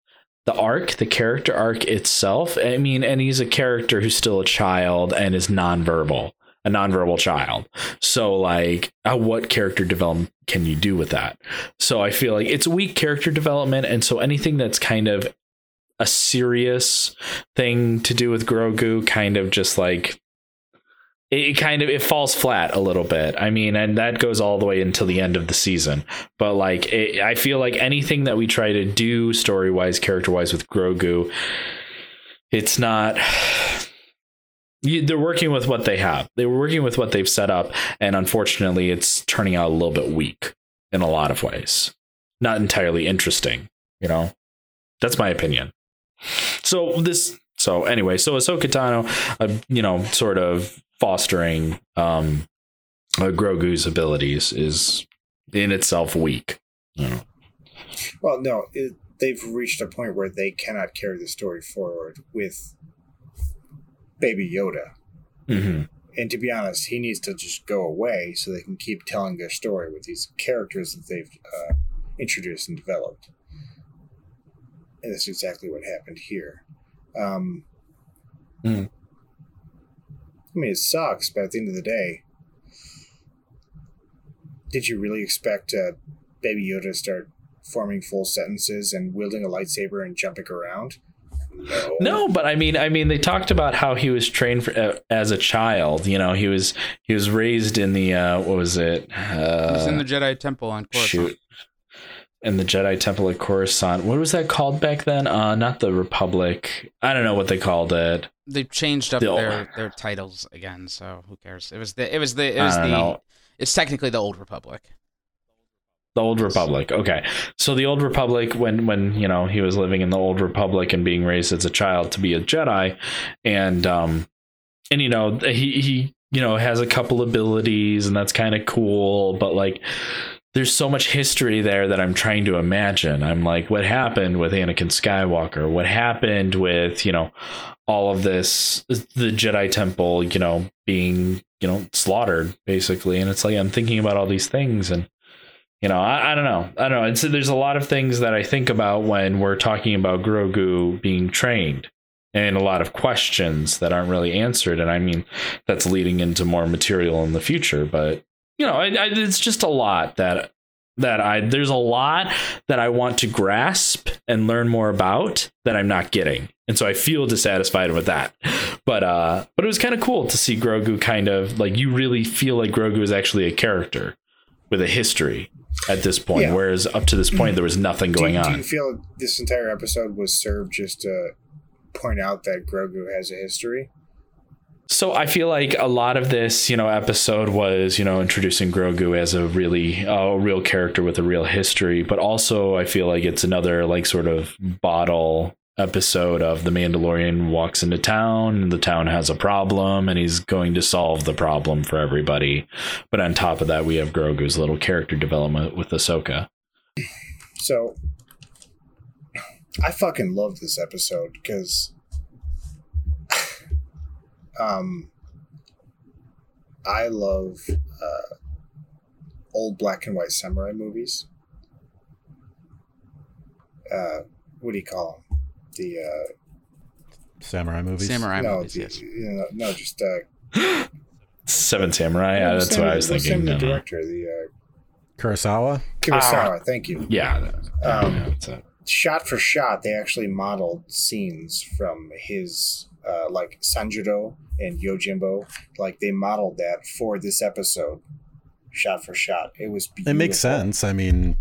the arc, the character arc itself. I mean, and he's a character who's still a child and is nonverbal, a nonverbal child. So, like, uh, what character development can you do with that? So, I feel like it's weak character development, and so anything that's kind of a serious thing to do with Grogu, kind of just like it kind of it falls flat a little bit. I mean, and that goes all the way until the end of the season. But like, it, I feel like anything that we try to do story wise, character wise with Grogu, it's not. You, they're working with what they have. They were working with what they've set up, and unfortunately, it's turning out a little bit weak in a lot of ways. Not entirely interesting, you know. That's my opinion. So this. So anyway, so Ahsoka Tano, uh, you know, sort of fostering um, uh, Grogu's abilities is in itself weak. You know. Well, no, it, they've reached a point where they cannot carry the story forward with Baby Yoda. Mhm. And to be honest, he needs to just go away so they can keep telling their story with these characters that they've uh, introduced and developed. And that's exactly what happened here. Um, Mm. I mean, it sucks, but at the end of the day, did you really expect uh, Baby Yoda to start forming full sentences and wielding a lightsaber and jumping around? No. No, but I mean, I mean, they talked about how he was trained for, uh, as a child. You know, he was he was raised in the uh, what was it? Uh, He's in the Jedi Temple on Coruscant. shoot, in the Jedi Temple at Coruscant. What was that called back then? Uh, not the Republic. I don't know what they called it. They've changed up The- their, their titles again, so who cares? It was the it was the it was the know. it's technically the Old Republic. The Old Republic. Okay. So the Old Republic when when, you know, he was living in the Old Republic and being raised as a child to be a Jedi and um and you know, he he you know, has a couple abilities and that's kind of cool, but like there's so much history there that I'm trying to imagine. I'm like, what happened with Anakin Skywalker? What happened with, you know, all of this, the Jedi Temple, you know, being, you know, slaughtered basically. And it's like, I'm thinking about all these things and, you know, I, I don't know. I don't know. It's, there's a lot of things that I think about when we're talking about Grogu being trained and a lot of questions that aren't really answered. And I mean, that's leading into more material in the future, but you know, I, I, it's just a lot that that I there's a lot that I want to grasp and learn more about that I'm not getting. And so I feel dissatisfied with that. But uh but it was kind of cool to see Grogu kind of like you really feel like Grogu is actually a character with a history at this point Yeah. whereas up to this point there was nothing Do, going do on. you feel this entire episode was served just to point out that Grogu has a history? So I feel like a lot of this, you know, episode was, you know, introducing Grogu as a really uh, real character with a real history, but also I feel like it's another like sort of bottle episode of the Mandalorian walks into town, and the town has a problem, and he's going to solve the problem for everybody. But on top of that, we have Grogu's little character development with Ahsoka. So I fucking love this episode because um I love uh old black and white samurai movies. Uh what do you call them? The uh Samurai movies. Samurai no, movies, the, yes. you know, no, just uh Seven Samurai. Yeah, that's the what I was thinking. name of the Uh, director, the uh Kurosawa. Kurosawa, thank you. yeah. Um, yeah, that's shot for shot, they actually modeled scenes from his uh, like Sanjuro and Yojimbo. Like they modeled that for this episode, shot for shot. It was. Beautiful. It makes sense. I mean,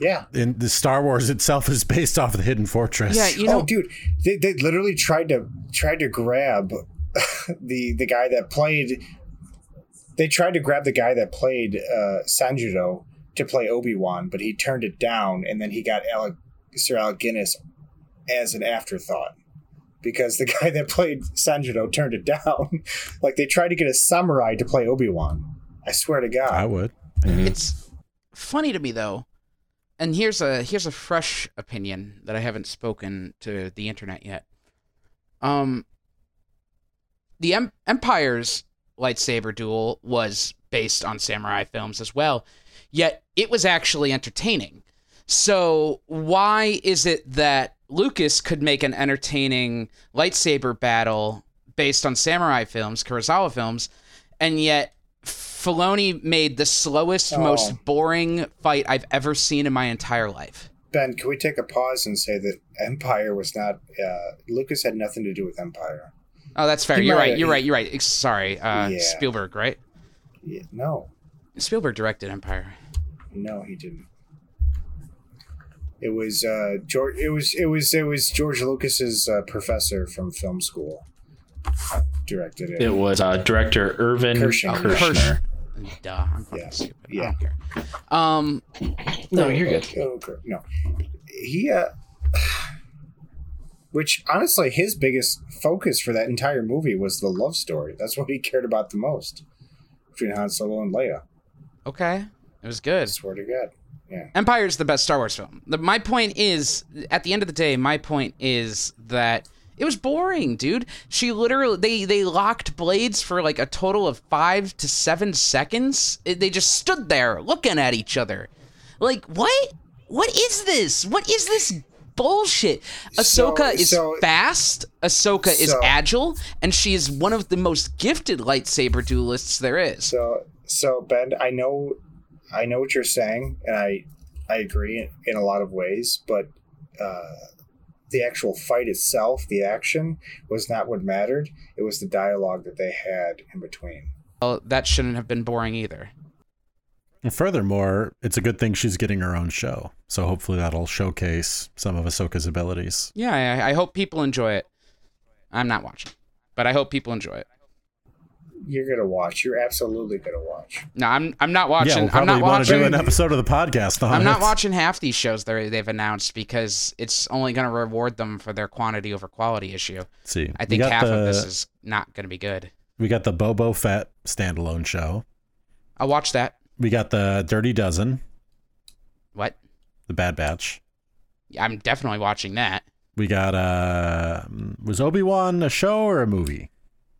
Yeah. in the Star Wars itself is based off of the Hidden Fortress. Yeah, you know, oh, dude, they, they literally tried to tried to grab the the guy that played. They tried to grab the guy that played uh, Sanjuro to play Obi Wan, but he turned it down, and then he got Alec, Sir Alec Guinness as an afterthought because the guy that played Sanjuro turned it down. like they tried to get a samurai to play Obi Wan. I swear to God. I would. It's funny to me though, and here's a here's a fresh opinion that I haven't spoken to the internet yet. Um, the em- Empire's lightsaber duel was based on samurai films as well, yet it was actually entertaining. So why is it that Lucas could make an entertaining lightsaber battle based on samurai films, Kurosawa films, and yet Filoni made the slowest, Oh. most boring fight I've ever seen in my entire life. Ben, can we take a pause and say that Empire was not uh, Lucas had nothing to do with Empire? Oh, that's fair. He You're might right. You're right. You're right. Sorry, uh, Yeah. Spielberg, right? Yeah, no, Spielberg directed Empire. no, he didn't. It was uh, George. It was it was it was George Lucas's uh, professor from film school directed it. It was uh, director Irvin Kershner. Kershner. Duh. I'm fucking Yeah. stupid. I Yeah. don't care. Um, No, you're good. Okay. No, he. Uh, which honestly, his biggest focus for that entire movie was the love story. That's what he cared about the most between Han Solo and Leia. okay. It was good. I good. swear to God. Yeah. Empire is the best Star Wars film. The, my point is, at the end of the day, my point is that it was boring, dude. She literally they they locked blades for like a total of five to seven seconds. It- they just stood there looking at each other, like what? What is this? What is this bullshit? Ahsoka is so- fast. Ahsoka is agile, and she is one of the most gifted lightsaber duelists there is. So, so Ben, I know, I know what you're saying, and I, I agree in a lot of ways. But uh, the actual fight itself, the action, was not what mattered. It was the dialogue that they had in between. Well, that shouldn't have been boring either. And furthermore, it's a good thing she's getting her own show. So hopefully that'll showcase some of Ahsoka's abilities. Yeah, I, I hope people enjoy it. I'm not watching, but I hope people enjoy it. You're gonna watch. You're absolutely gonna watch. No, I'm I'm not watching. yeah, we'll I'm probably not want to do watching. an episode of the podcast on I'm not watching half these shows they they've announced because it's only going to reward them for their quantity over quality issue. Let's see, I think half the, of this is not going to be good. we got the Boba Fett standalone show. I'll watch that. We got the Dirty Dozen, What? the Bad Batch. I'm definitely watching that. We got uh, was Obi Wan a show or a movie?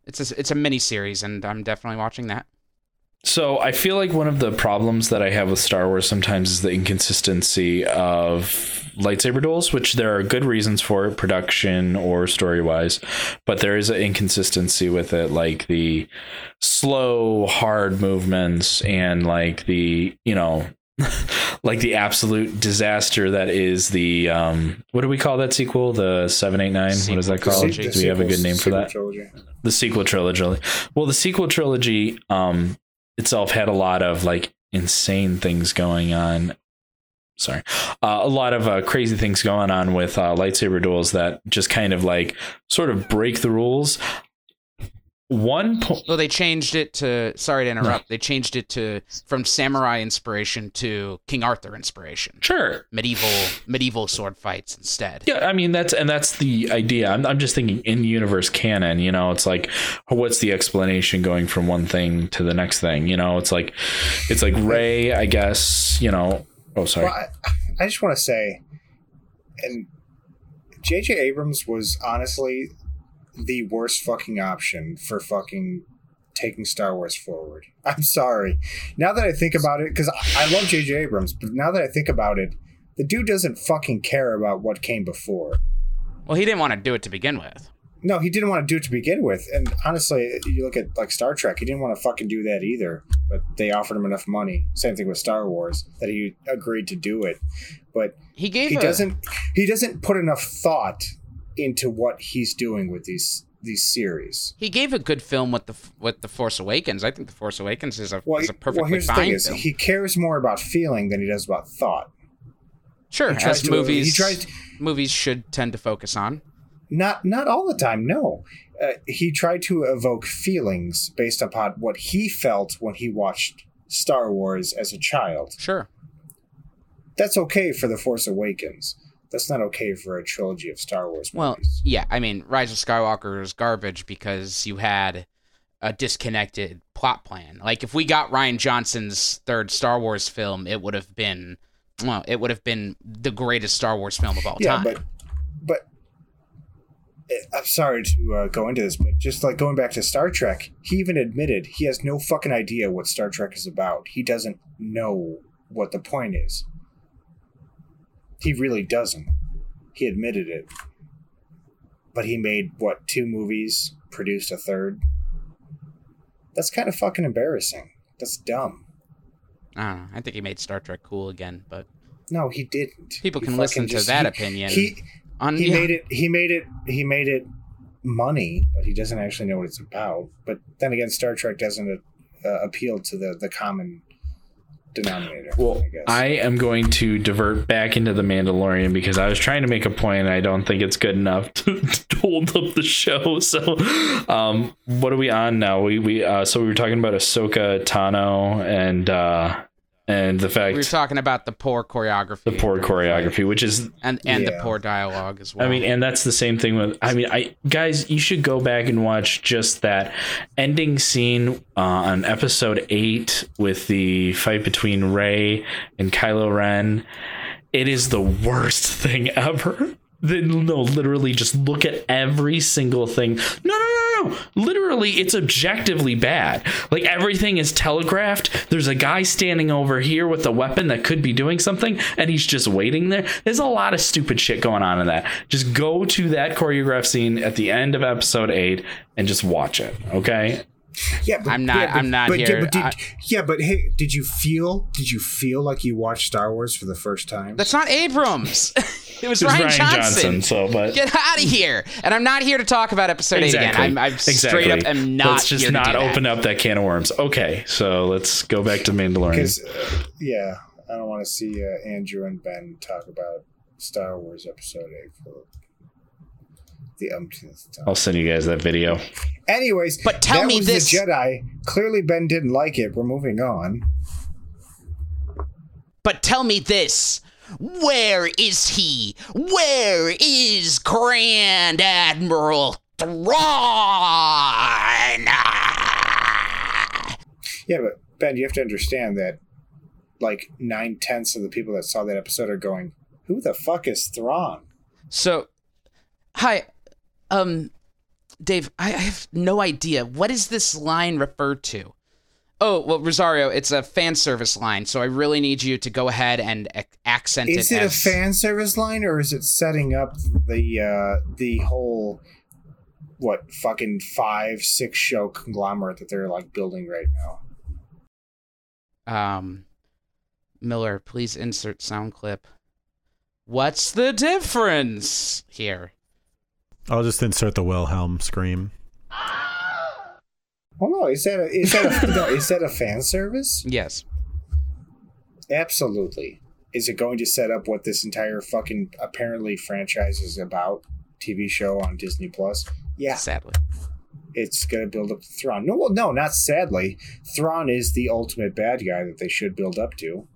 It's a it's a mini series, and I'm definitely watching that. So I feel like one of the problems that I have with Star Wars sometimes is the inconsistency of lightsaber duels, which there are good reasons for production or story wise, but there is an inconsistency with it, like the slow, hard movements and like the, you know, like the absolute disaster that is the um what do we call that sequel? The 789 what is that Sequel called? do we have a good name for that? Trilogy. the sequel trilogy. Well the sequel trilogy um itself had a lot of like insane things going on. Sorry. Uh, a lot of uh, crazy things going on with uh, lightsaber duels that just kind of like sort of break the rules one point. Well, they changed it to. Sorry to interrupt. They changed it to from samurai inspiration to King Arthur inspiration. sure Medieval medieval sword fights instead. Yeah, I mean that's and that's the idea. I'm I'm just thinking in universe canon, you know, it's like what's the explanation going from one thing to the next thing, you know? It's like it's like Rey, I guess, you know. Oh, sorry. Well, I, I just want to say, and J.J. Abrams was honestly the worst fucking option for fucking taking Star Wars forward. I'm sorry. Now that I think about it, because I, love J.J. Abrams, but now that I think about it, the dude doesn't fucking care about what came before. Well, he didn't want to do it to begin with. No, he didn't want to do it to begin with. And honestly, you look at like Star Trek, he didn't want to fucking do that either. But they offered him enough money. Same thing with Star Wars that he agreed to do it. But He gave. he a, doesn't he doesn't put enough thought into what he's doing with these these series. He gave a good film with the with the Force Awakens. I think the Force Awakens is a Well, is a well perfectly here's the thing fine is film. he cares more about feeling than he does about thought. sure, he as to- movies he tries- movies should tend to focus on. Not not all the time, no. Uh, he tried to evoke feelings based upon what he felt when he watched Star Wars as a child. Sure. That's okay for The Force Awakens. That's not okay for a trilogy of Star Wars Well, yeah, I mean, Rise of Skywalker is garbage because you had a disconnected plot plan. Like if we got Rian Johnson's third Star Wars film, it would have been well, it would have been the greatest Star Wars film of all yeah, time. but but eh, I'm sorry to uh, go into this, but just like going back to Star Trek, he even admitted he has no fucking idea what Star Trek is about. He doesn't know what the point is. He really doesn't. He admitted it. But he made what two movies, produced a third. That's kind of fucking embarrassing. That's dumb. I don't know. I think he made Star Trek cool again, but No, he didn't. People He can listen fucking to that he- opinion. He on he yeah, made it he made it he made it money but he doesn't actually know what it's about but then again star trek doesn't uh, appeal to the the common denominator Well, i I am going to divert back into the Mandalorian because I was trying to make a point and I don't think it's good enough to, to hold up the show. So, um, what are we on now? We we uh, so we were talking about Ahsoka Tano and uh, and the fact we were talking about the poor choreography, the poor choreography, which is and and the poor dialogue as well. I mean, and that's the same thing with. I mean, I guys, you should go back and watch just that ending scene uh, on episode eight with the fight between Rey and Kylo Ren. It is the worst thing ever. Then no, literally, just look at every single thing. No, no, no, Literally, it's objectively bad. Like everything is telegraphed. There's a guy standing over here with a weapon that could be doing something, and he's just waiting there. There's a lot of stupid shit going on in that. Just go to that choreographed scene at the end of episode eight and just watch it. Okay. Yeah but, I'm not- yeah, but- I'm not but, here- yeah but, did, I- yeah but hey did you feel did you feel like you watched star wars for the first time that's not Abrams. it was It's Rian, Johnson. So, but Get out of here! And I'm not here to talk about episode eight again. I'm, I'm straight up am not Let's just here to not do that. open up that can of worms. Okay, so let's go back to Mandalorian. because uh, yeah i don't want to see uh, andrew and ben talk about star wars episode 8 for the umpteenth time I'll send you guys that video. anyways But tell that me was this- the jedi clearly ben didn't like it we're moving on But tell me this. Where is he? Where is Grand Admiral Thrawn? Yeah, but Ben, you have to understand that like nine tenths of the people that saw that episode are going, "Who the fuck is Thrawn?" So, hi, um, Dave. I, I have no idea. What is this line referred to? Oh, well, Rosario, it's a fan service line, so I really need you to go ahead and accent Is it it a fan service line or is it setting up the uh the whole what fucking five six show conglomerate that they're like building right now? um Miller, please insert sound clip. What's the difference here? I'll just insert the Wilhelm scream. Oh no, is that a, is that a, no, is that a fan service? Yes. Absolutely. Is it going to set up what this entire fucking apparently franchise is about? TV show on Disney Plus? Yeah, Sadly. it's going to build up to Thrawn. No, well, no, not sadly. Thrawn is the ultimate bad guy that they should build up to.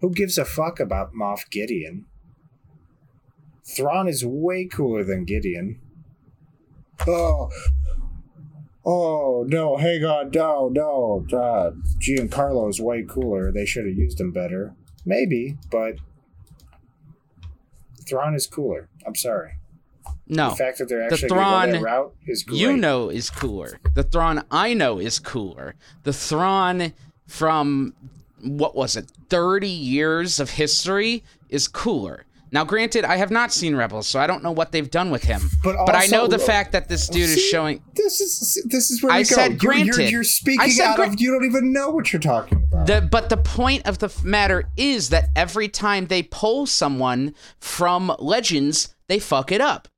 Who gives a fuck about Moff Gideon? Thrawn is way cooler than Gideon. Oh, oh no! Hang on, no, no. Uh, Giancarlo is way cooler. They should have used him better. Maybe, but Thrawn is cooler. I'm sorry. No. The fact that they're actually go Thrawn route is great. you know is cooler. The Thrawn I know is cooler. The Thrawn from what was it, 30 years of history is cooler. Now, granted, I have not seen Rebels, so I don't know what they've done with him. But I know the fact that this dude is showing. This is this is where I we go. said You're- You're, granted. you're, speaking said out gra- of you don't even know what you're talking about. The, but the point of the matter is that every time they pull someone from Legends, they fuck it up.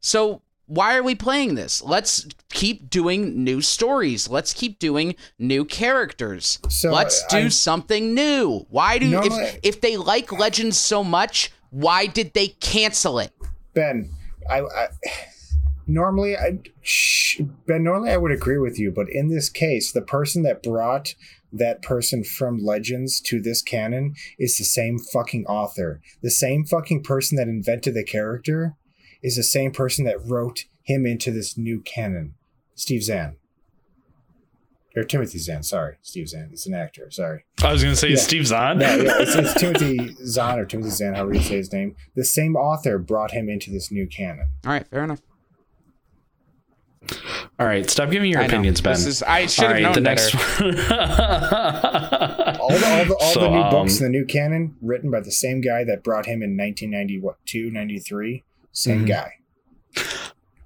So why are we playing this? Let's keep doing new stories. Let's keep doing new characters. So, Let's do I- something new. Why do No, if I- if they like Legends so much, why did they cancel it? Ben, I, I normally I shh, Ben normally I would agree with you, but in this case, the person that brought that person from Legends to this canon is the same fucking author. The same fucking person that invented the character is the same person that wrote him into this new canon. Steve Zahn. Or Timothy Zahn, sorry. Steve Zahn. It's an actor, sorry. I was gonna say Yeah. Steve Zahn. No, yeah, it's, it's Timothy Zahn or Timothy Zahn, however you say his name. The same author brought him into this new canon. All right, fair enough. All right, stop giving your I know. opinions, Ben. This is I should All have right, known the better. next one. All the, all the, all So, the new um, books in the new canon written by the same guy that brought him in 1992, 93. Same Mhm. guy.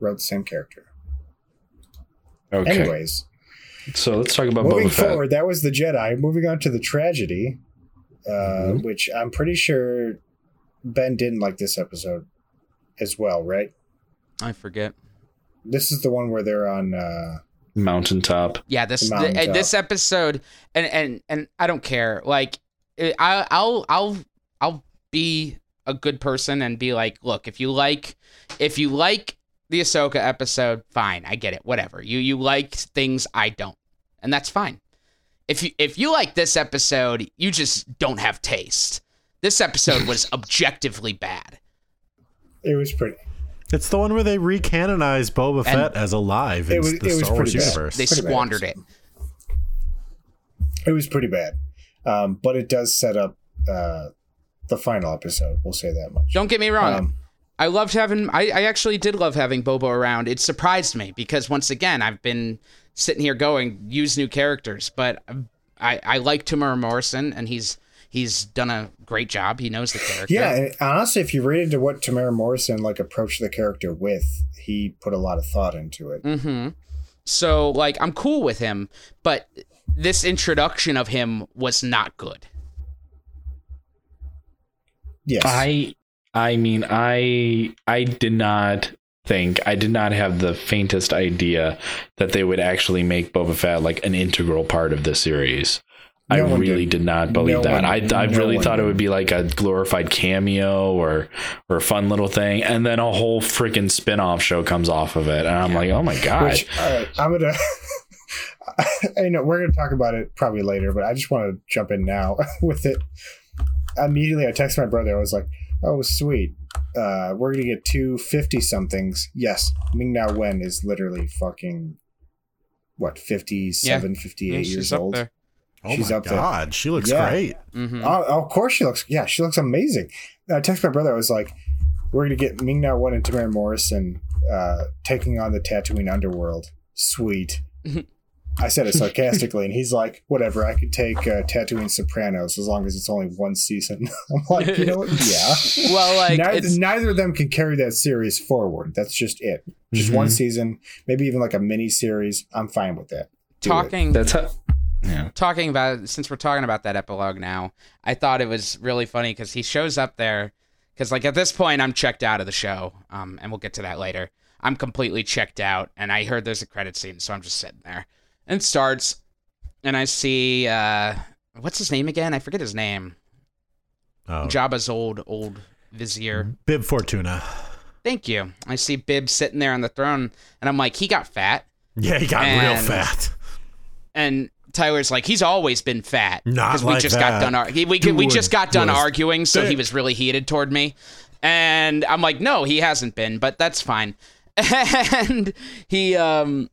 Wrote the same character. Okay, Anyways, so let's talk about moving Boba Fett. forward, that was the Jedi. Moving on to the tragedy, uh, Mhm. which I'm pretty sure Ben didn't like this episode as well, right? I forget. This is the one where they're on. Uh, Mountaintop. Yeah, this The th- uh, this episode, and and and I don't care. Like, I I'll I'll I'll be a good person and be like, look, if you like, if you like the Ahsoka episode, fine, I get it, whatever. You you like things I don't, and that's fine. If you if you like this episode, you just don't have taste. This episode was objectively bad. it was pretty. It's the one where they recanonize Boba And- Fett as alive in It was- the it was Star Wars bad. universe. They Pretty bad squandered it. It was pretty bad, um, but it does set up uh, the final episode. We'll say that much. Don't get me wrong. Um, I loved having. I, I actually did love having Bobo around. It surprised me because once again, I've been sitting here going use new characters, but I I like Temuera Morrison and he's he's done a great job. He knows the character. Yeah, honestly, if you read into what Temuera Morrison like approached the character with, he put a lot of thought into it. Mm-hmm. So like I'm cool with him, but this introduction of him was not good. Yes, I I mean I I did not think I did not have the faintest idea that they would actually make Boba Fett like an integral part of the series. I No one really did. did. not believe No that. I, I no really thought it would be like a glorified cameo or or a fun little thing, and then a whole freaking spin off show comes off of it, and I'm like, oh my god, Which, all right, uh, I'm gonna. I know we're gonna talk about it probably later, but I just want to jump in now with it. Immediately, I texted my brother. I was like, "Oh, sweet, uh, we're gonna get two fifty somethings." Yes, Ming Na Wen is literally fucking what 57, 58 years old. oh she's my up there. god, she looks Yeah. great. Mm-hmm. Oh, of course she looks. Yeah, she looks amazing. I texted my brother. I was like, "We're gonna get Ming Na Wen and Temuera Morrison uh, taking on the Tatooine underworld. Sweet." I said it sarcastically, and he's like, "Whatever. I could take uh, Tatooine Sopranos as long as it's only one season." I'm like, you know what? Yeah. Well, like neither, it's neither of them can carry that series forward. That's just it. Just one season, maybe even like a mini series. I'm fine with that. Do it. talking that's how. Yeah. talking about since we're talking about that epilogue now, I thought it was really funny because he shows up there because like at this point I'm checked out of the show, um, and we'll get to that later. I'm completely checked out, and I heard there's a credit scene, so I'm just sitting there, and starts, and I see uh, what's his name again? I forget his name. Oh, Jabba's old old vizier. Bib Fortuna. Thank you. I see Bib sitting there on the throne, and I'm like, he got fat. Yeah, he got real fat. And Tyler's like, he's always been fat. Not we like just that. got done. Ar- we we, we just got done arguing, so he was really heated toward me. And I'm like, no, he hasn't been, but that's fine. And he um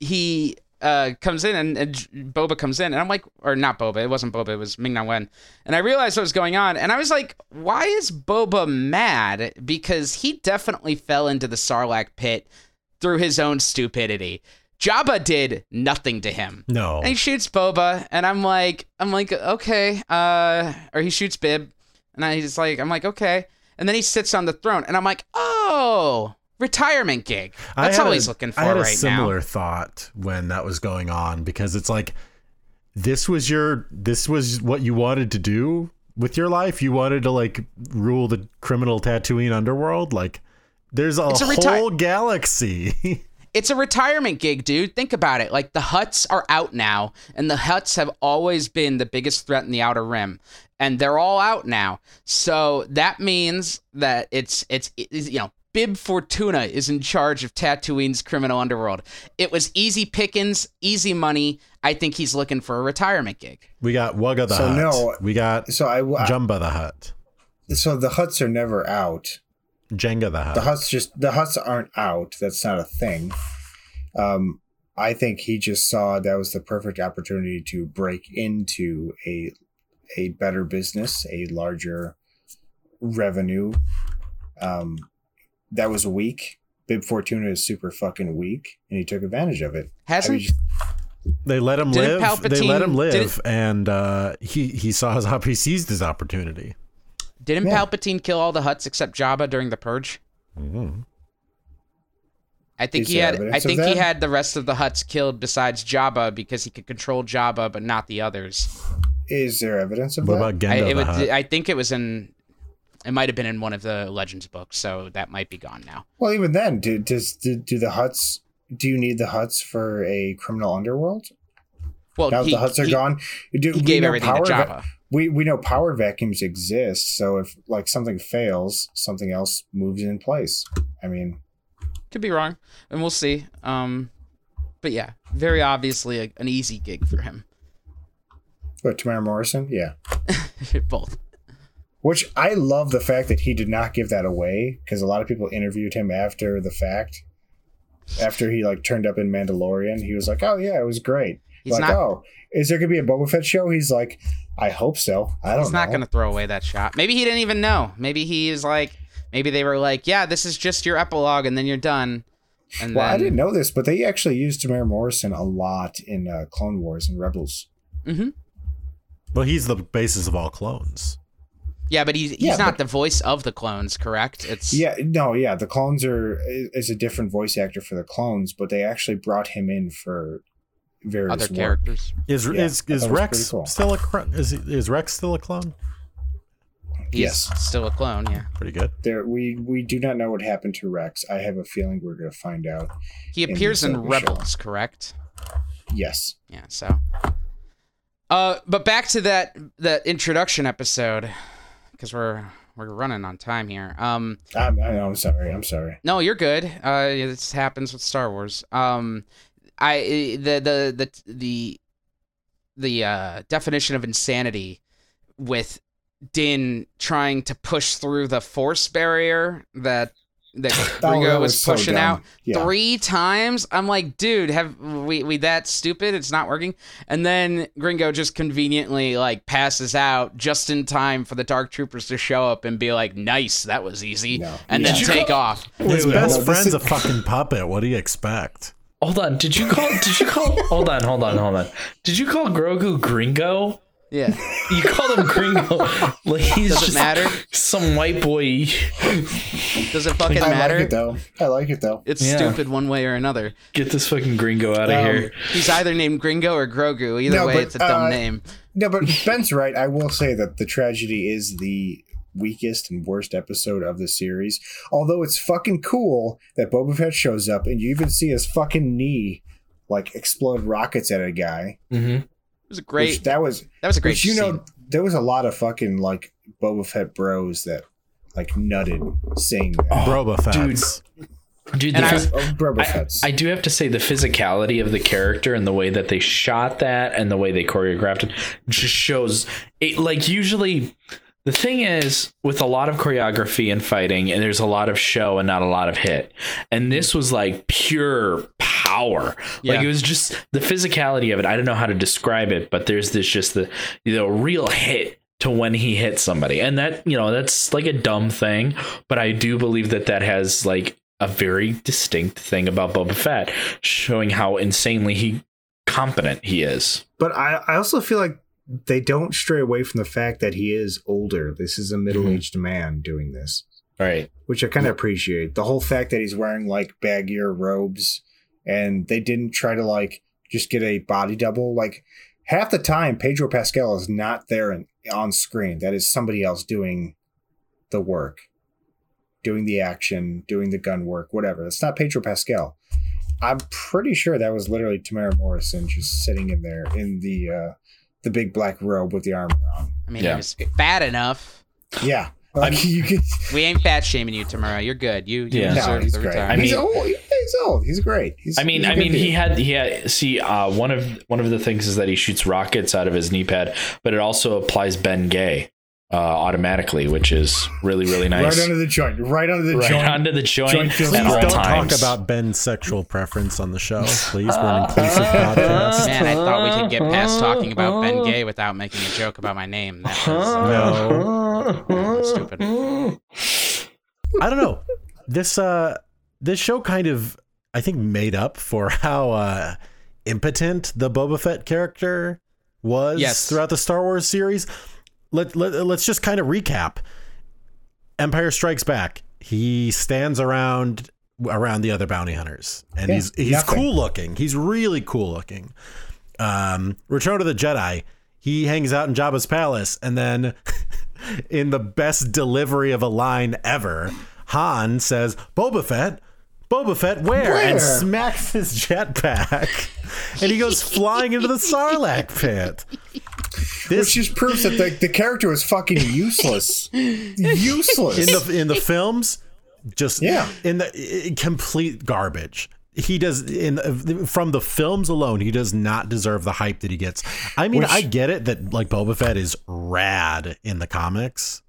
he uh comes in and, and Boba comes in, and I'm like, or not Boba, it wasn't Boba, it was Ming Na Wen. And I realized what was going on, and I was like, why is Boba mad? Because he definitely fell into the Sarlacc pit through his own stupidity. Jabba did nothing to him. No. And he shoots Boba, and I'm like, I'm like, okay, uh, or he shoots Bib, and I he's like, I'm like, okay, and then he sits on the throne, and I'm like, oh, retirement gig. That's all a- he's looking for right now. I had a right similar now. thought when that was going on because it's like this was your this was what you wanted to do with your life. You wanted to like rule the criminal Tatooine underworld. Like there's a, It's a reti- whole galaxy. It's a retirement gig, dude. Think about it. Like the Hutts are out now, and the Hutts have always been the biggest threat in the Outer Rim, and they're all out now. So that means that it's it's, it's you know. Bib Fortuna is in charge of Tatooine's criminal underworld. It was easy pickings, easy money. I think he's looking for a retirement gig. we got Wugga the Hut. So Hut. no- we got So I, I Jumba the Hut. so the Hutts are never out. Jenga the Hut. The Hutts just the Hutts aren't out. That's not a thing. Um, I think he just saw that was the perfect opportunity to break into a a better business, a larger revenue. Um, that was weak. Bib Fortuna is super fucking weak, and he took advantage of it. Hasn't mean, just- they let him Didn't live. they let him live, and uh, he he saw his op- he seized his opportunity. didn't Yeah. Palpatine kill all the Hutts except Jabba during the purge? Mhm. I think Is he had. I think he had the rest of the Hutts killed besides Jabba because he could control Jabba, but not the others. is there evidence of What that? about Genda I, it the would, Hut? I think it was in. It might have been in one of the Legends books, so that might be gone now. Well, even then, do, does do, do the Hutts? Do you need the Hutts for a criminal underworld? Well, Now he, the Hutts are he- gone, do, he we gave everything to power va- we we know power vacuums exist. So if like something fails, something else moves in place. I mean, Could be wrong, and we'll see. Um, but yeah, very obviously a, an easy gig for him. what Temuera Morrison? Yeah. Both. Which I love the fact that he did not give that away because a lot of people interviewed him after the fact. After he like turned up in Mandalorian, he was like, "Oh yeah, it was great." He's like, not- "Oh, is there gonna be a Boba Fett show?" He's like, "I hope so." I don't know. He's not going to throw away that shot. Maybe he didn't even know. Maybe he is like. Maybe they were like, "Yeah, this is just your epilogue, and then you're done." And Well, then, I didn't know this, but they actually used Temuera Morrison a lot in uh, Clone Wars and Rebels. hmm Well, he's the basis of all clones. Yeah, but he's he's Yeah, not but- the voice of the clones, correct? It's Yeah, no, yeah, the clones are is a different voice actor for the clones, but they actually brought him in for various other work. characters. Is Yeah, is is thought it was Rex cool. still a cr- is is Rex still a clone? He's Yes. still a clone. Yeah, Pretty good. There, we we do not know what happened to Rex. I have a feeling we're going to find out. he appears the in second Rebels, correct? Yes, Yeah. So, uh, but back to that that introduction episode because we're we're running on time here. Um, I'm, I'm sorry. I'm sorry. no, you're good. Uh, this happens with Star Wars. Um, I the the the the the uh, definition of insanity with Din trying to push through the force barrier that that Oh, Gringo that was, was pushing dumb. out Yeah. three times. I'm like, dude, have we we that stupid? It's not working. And then Gringo just conveniently like passes out just in time for the Dark Troopers to show up and be like, "Nice, that was easy," No. and Yeah. then take call- off. His wait, best hold friend's is- a fucking puppet. What do you expect? Hold on. Did you call? Did you call? hold on. Hold on. Hold on. Did you call Grogu Gringo? Yeah. You call him Gringo. like he's Does it just matter? some white boy. Does it fucking I matter? like it though. I like it though. It's Yeah. stupid one way or another. Get this fucking Gringo out of Um, here. He's either named Gringo or Grogu. Either No, way, but, it's a dumb uh, name. No, but Ben's right. I will say that the tragedy is the weakest and worst episode of the series. Although it's fucking cool that Boba Fett shows up and you even see his fucking knee like explode rockets at a guy. Mm-hmm. It was a great. Which that was that was a great. which you scene. know there was a lot of fucking like Boba Fett bros that like nutted saying that. Oh, Broba Fats. Dude, And the I- phys- Oh, Boba I, Fett's. I do have to say the physicality of the character and the way that they shot that and the way they choreographed it just shows it like usually the thing is with a lot of choreography and fighting and there's a lot of show and not a lot of hit. And this mm. was like pure power. Yeah. like it was just the physicality of it. I don't know how to describe it but there's this just the you know real hit to when he hits somebody. And that you know that's like a dumb thing but i do believe that that has like a very distinct thing about boba fett showing how insanely he competent he is. But I, I also feel like they don't stray away from the fact that he is older. This is a middle aged man doing this, right which I kind of appreciate. The whole fact that he's wearing like baggier robes and they didn't try to like just get a body double. Like half the time, Pedro Pascal is not there in, on screen. That is somebody else doing the work, doing the action, doing the gun work, whatever. It's not Pedro Pascal. I'm pretty sure that was literally Temuera Morrison just sitting in there in the uh, the big black robe with the armor on. I mean, Yeah. he was fat enough. Yeah, like you can. We ain't fat shaming you, Temuera. You're good. You, you Yeah. No, deserve he's the great. retirement. I he's mean- old. He's old. He's great. He's, I mean, he's a I good mean, he had he had see uh, one of one of the things is that he shoots rockets out of his knee pad, but it also applies Ben Gay uh, automatically, which is really really nice. right under the joint. Right under the Right joint. Under the joint, joint at Please all Don't times. talk about Ben's sexual preference on the show, please. We're an inclusive podcast. Man, I thought we could get past talking about Ben Gay without making a joke about my name. That was uh, No, stupid. I don't know. This uh, this show kind of, I think, made up for how uh, impotent the Boba Fett character was Yes. throughout the Star Wars series. Let, let let's just kind of recap. Empire Strikes Back. He stands around around the other bounty hunters, and Yeah, he's he's nothing. cool looking. He's really cool looking. Um, Return of the Jedi. He hangs out in Jabba's palace, and then in the best delivery of a line ever, Han says, "Boba Fett." Boba Fett, where? And smacks his jetpack. and he goes flying into the Sarlacc pit. Which This just proves that the, the character was fucking useless. useless. in the in the films just Yeah. in the i- complete garbage he does in from the films alone he does not deserve the hype that he gets i mean Which- i get it that like boba fett is rad in the comics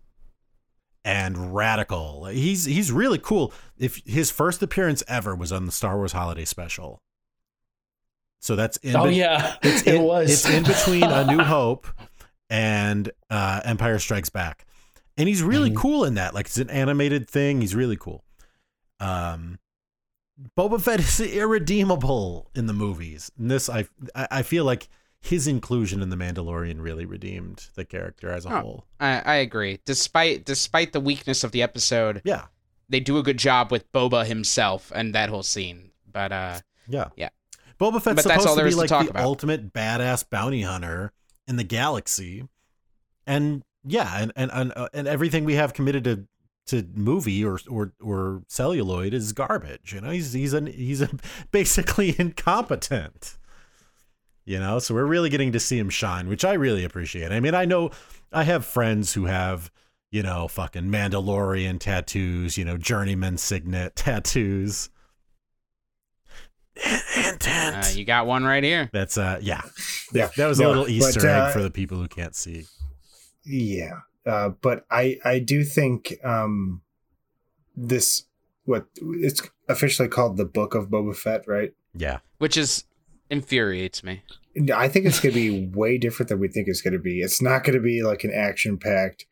and radical he's he's really cool if his first appearance ever was on the star wars holiday special so that's in Oh bet- yeah, it's it was. It's in between A New Hope and uh, Empire Strikes Back, and he's really Mhm. cool in that. Like it's an animated thing. He's really cool. Um, Boba Fett is irredeemable in the movies. And this, I, I I feel like his inclusion in the Mandalorian really redeemed the character as a Oh. whole. I, I agree. Despite despite the weakness of the episode, Yeah, they do a good job with Boba himself and that whole scene. But uh, yeah, Yeah. Boba Fett's But supposed to be to like talk the about. ultimate badass bounty hunter in the galaxy, and yeah, and and and, uh, and everything we have committed to to movie or or or celluloid is garbage. You know, he's he's an he's a, basically incompetent. You know, so we're really getting to see him shine, which I really appreciate. I mean, I know I have friends who have you know fucking Mandalorian tattoos, you know, journeyman signet tattoos. Intent. uh, you got one right here. That's uh yeah. Yeah. That was a No, little but, Easter egg uh, for the people who can't see. Yeah, uh, but I I do think um, this what it's officially called the Book of Boba Fett, right? Yeah. Which is infuriates me. I think it's going to be way different than we think it's going to be. It's not going to be like an action packed,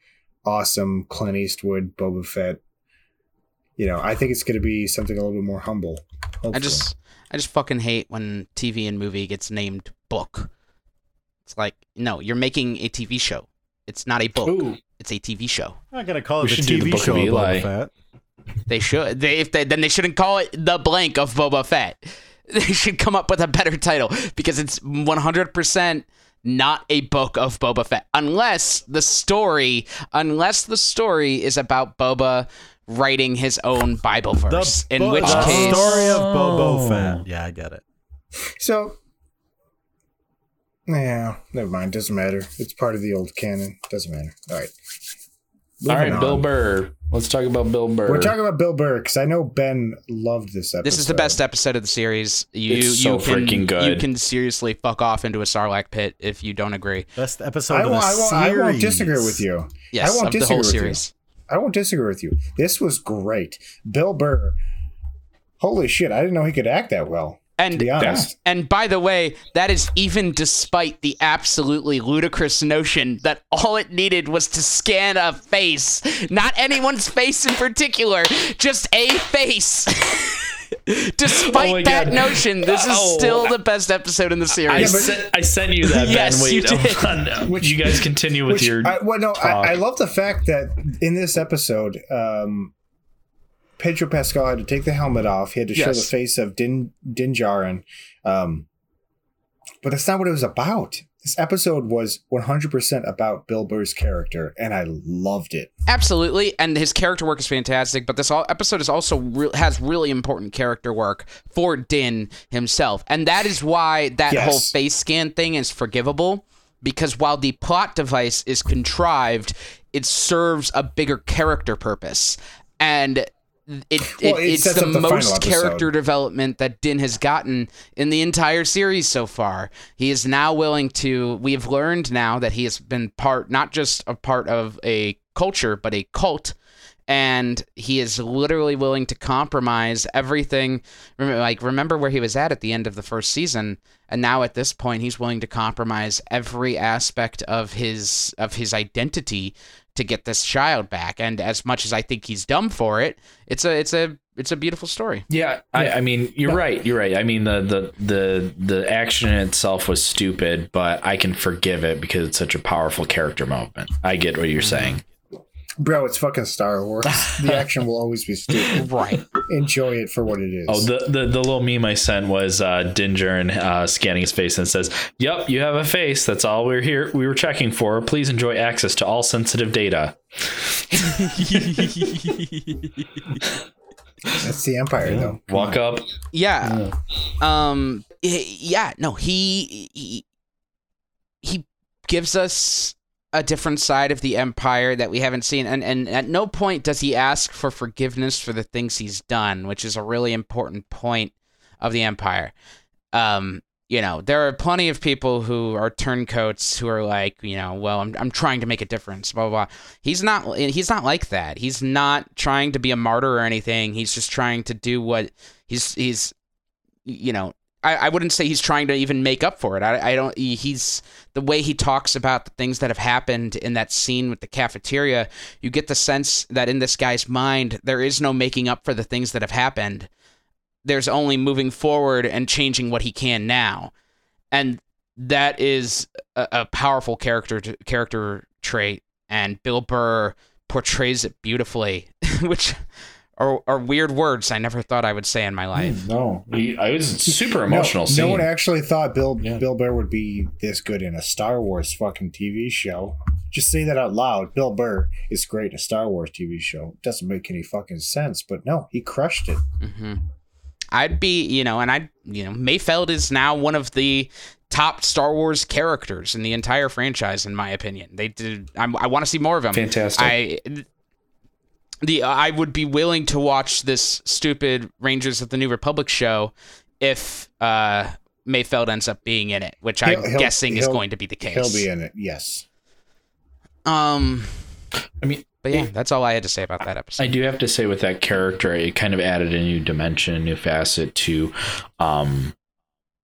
awesome Clint Eastwood Boba Fett. You know, I think it's going to be something a little bit more humble. I just I just fucking hate when TV and movie gets named book. It's like no, you're making a TV show. It's not a book. Ooh. It's a TV show. I'm not gonna call it the the TV Book show of Eli. Boba Fett. They should. They if they then they shouldn't call it the blank of Boba Fett. They should come up with a better title because it's 100% not a book of Boba Fett unless the story unless the story is about Boba writing his own Bible The verse. in Bo- which the case story of Boba Oh. Fett. Yeah, I get it. So, yeah, never mind. Doesn't matter. It's part of the old canon. Doesn't matter. All right. All Moving right, Bill. Burr. Let's talk about Bill Burr. We're talking about Bill Burr because I know Ben loved this episode. this is the best episode of the series. You It's so you can freaking good. you can seriously fuck off into a Sarlacc pit if you don't agree. Best episode I of the I, won't, I won't disagree with you. Yes, I won't of the disagree whole with you. I won't disagree with you. This was great. Bill Burr. Holy shit! I didn't know he could act that well. And be honest, And by the way, that is even despite the absolutely ludicrous notion that all it needed was to scan a face. Not anyone's face in particular, just a face. despite Oh that God. notion, this is Oh. still the best episode in the I, series. sent, I sent you that, Yes, Ben. you did. hold on. Which you guys continue with which your. I, well, no, talk. I, I love the fact that in this episode, um, Pedro Pascal had to take the helmet off. He had to show the face of Din Din Djarin. Um, but that's not what it was about. This episode was 100% about Bill Burr's character, and I loved it. Absolutely, and his character work is fantastic. But this all, episode is also re- has really important character work for Din himself, and that is why that Yes. whole face scan thing is forgivable. Because while the plot device is contrived, it serves a bigger character purpose, and it, Well, it, it it's the, the most character development that Din has gotten in the entire series so far. He is now willing to. We have learned now that he has been part, not just a part of a culture, but a cult. And he is literally willing to compromise everything. Like remember where he was at at the end of the first season, and now at this point, he's willing to compromise every aspect of his of his identity to get this child back. And as much as I think he's dumb for it, it's a it's a it's a beautiful story. Yeah, I, I mean, you're right. You're right. I mean, the, the the the action itself was stupid, but I can forgive it because it's such a powerful character moment. I get what you're mm-hmm. saying. Bro, it's fucking Star Wars. the action will always be stupid. Right. Enjoy it for what it is. Oh, the, the the little meme I sent was uh, Dinger and uh, scanning his face and says, "Yep, you have a face. That's all we're here. We were checking for. Please enjoy access to all sensitive data." That's the Empire, though. Walk up. Yeah. Um. Yeah. No. He, he he gives us a different side of the empire that we haven't seen, and and at no point does he ask for forgiveness for the things he's done, which is a really important point of the empire. Um. You know, there are plenty of people who are turncoats who are like, you know, well, I'm, I'm trying to make a difference, blah, blah, blah. He's not, he's not like that. He's not trying to be a martyr or anything. He's just trying to do what he's, he's, you know, I, I wouldn't say he's trying to even make up for it. I, I don't. He's the way he talks about the things that have happened in that scene with the cafeteria. You get the sense that in this guy's mind, there is no making up for the things that have happened. There's only moving forward and changing what he can now, and that is a, a powerful character character trait. And Bill Burr portrays it beautifully, which are, are weird words I never thought I would say in my life. No, he, I was super emotional. No, no one actually thought Bill Yeah. Bill Burr would be this good in a Star Wars fucking TV show. Just say that out loud. Bill Burr is great in a Star Wars TV show. Doesn't make any fucking sense, but no, he crushed it. hmm I'd be, you know, and I, you know, Mayfeld is now one of the top Star Wars characters in the entire franchise, in my opinion. They did. I'm, I want to see more of him. Fantastic. I. The I would be willing to watch this stupid Rangers of the New Republic show if uh, Mayfeld ends up being in it, which I'm He'll- he'll- guessing is going to be the case. He'll be in it. Yes. Um, I mean, but yeah, it- that's all I had to say about that episode. I do have to say with that character, it kind of added a new dimension, a new facet to, um,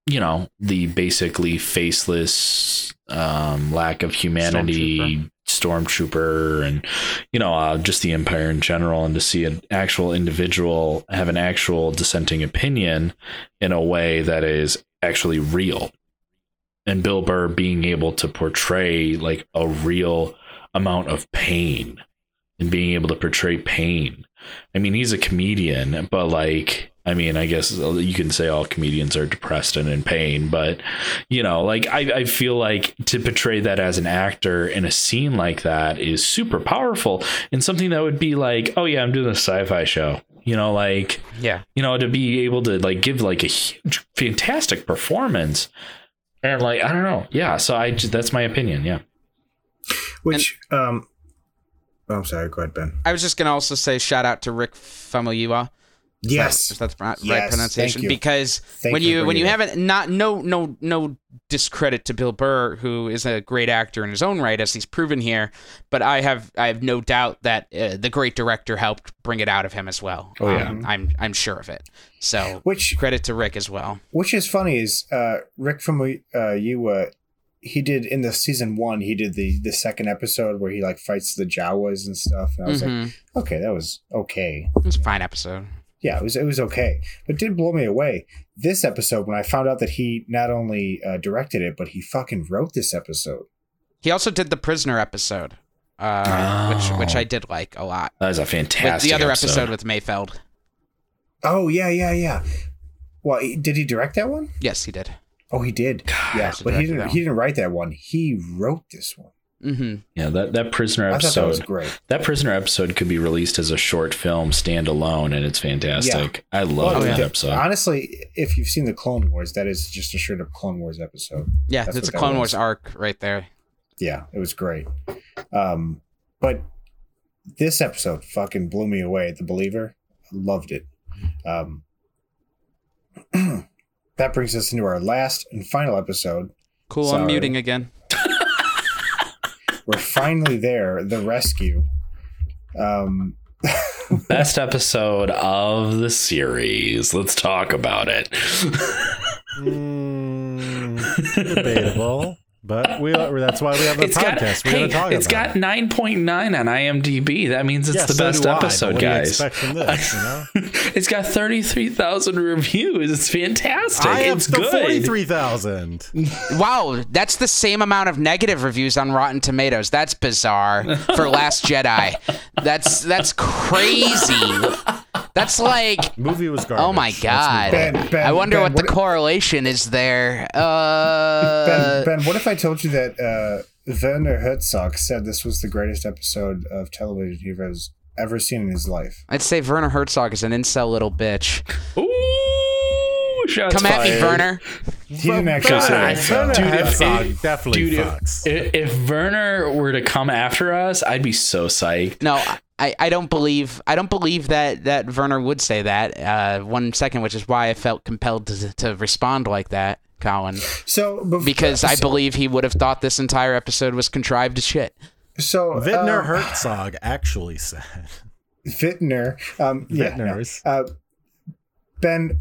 you know, the basically faceless, um, lack of humanity stormtrooper, and you know, uh, just the empire in general, and to see an actual individual have an actual dissenting opinion in a way that is actually real. and Bill Burr being able to portray like a real amount of pain and being able to portray pain. I mean, he's a comedian, but like I mean, I guess you can say all comedians are depressed and in pain, but you know, like I, I feel like to portray that as an actor in a scene like that is super powerful and something that would be like, oh yeah, I'm doing a sci-fi show. You know, like Yeah. you know, to be able to like give like a huge, fantastic performance, and like I don't know, yeah. So I just, that's my opinion. Yeah, Which um, oh, I'm sorry. Go ahead, Ben. I was just gonna also say shout out to Rick Famuyiwa. Yes. if that's right Yes, pronunciation. thank you. Because Thank when you you when you bringing it haven't not no no no discredit to Bill Burr, who is a great actor in his own right, as he's proven here. But I have I have no doubt that uh, the great director helped bring it out of him as well. Oh, yeah. Um, I'm I'm sure of it. So Which credit to Rick as well. Which is funny is uh, Rick from uh, you. Uh, he did in the season one. He did the the second episode where he like fights the Jawas and stuff. And I was Mhm. like, okay, that was okay. It was a fine episode. Yeah, it was it was okay, but it did blow me away. This episode, when I found out that he not only uh, directed it, but he fucking wrote this episode. He also did the prisoner episode, uh, which which Oh. I did like a lot. That was a With fantastic. the other episode with Mayfeld. Oh yeah, yeah, yeah. Well, did he direct that one? Yes, he did. Oh, he did. yeah, but he didn't. He didn't write that one. He wrote this one. Hmm yeah, that that prisoner I thought that was episode. great. That prisoner episode could be released as a short film standalone, and it's fantastic. I love Well, that the- episode. Honestly, if you've seen the Clone Wars, that is just a straight up Clone Wars episode. Yeah, That's it's a Clone was. Wars arc right there. Yeah, it was great. Um, but this episode fucking blew me away. The Believer, loved it. Um, that brings us into our last and final episode. Cool, Sorry. I'm muting again. We're finally there. The rescue. Um, Best episode of the series. Let's talk about it. Mm, debatable, but we that's why we have the It's got, podcast. We're hey, going to talk it's about got it. 9.9 on IMDb. That means it's Yeah, the so best do I, episode, what do you guys. this, you know? it's got 33,000 reviews. It's fantastic. I have it's the good. forty-three thousand. Wow, that's the same amount of negative reviews on Rotten Tomatoes. That's bizarre for Last Jedi. That's that's crazy. That's like Movie was garbage. oh my god. Ben, Ben, I wonder Ben, what the what- correlation is there. Uh, ben, ben, what if I told you that uh, Werner Herzog said this was the greatest episode of television he has ever seen in his life? I'd say Werner Herzog is an incel little bitch. Ooh, shots Come at me, fired. Werner. He didn't actually say that. so- Dude, if- Herzog definitely Dude, fucks. if, if Werner were to come after us, I'd be so psyched. No, I, I don't believe I don't believe that that Werner would say that. Uh, one second, which is why I felt compelled to to respond like that, Colin, So bef- because I so- believe he would have thought this entire episode was contrived as shit. so Vintner uh, Herzog actually said. Vintner. Um, yeah, no. Uh, ben,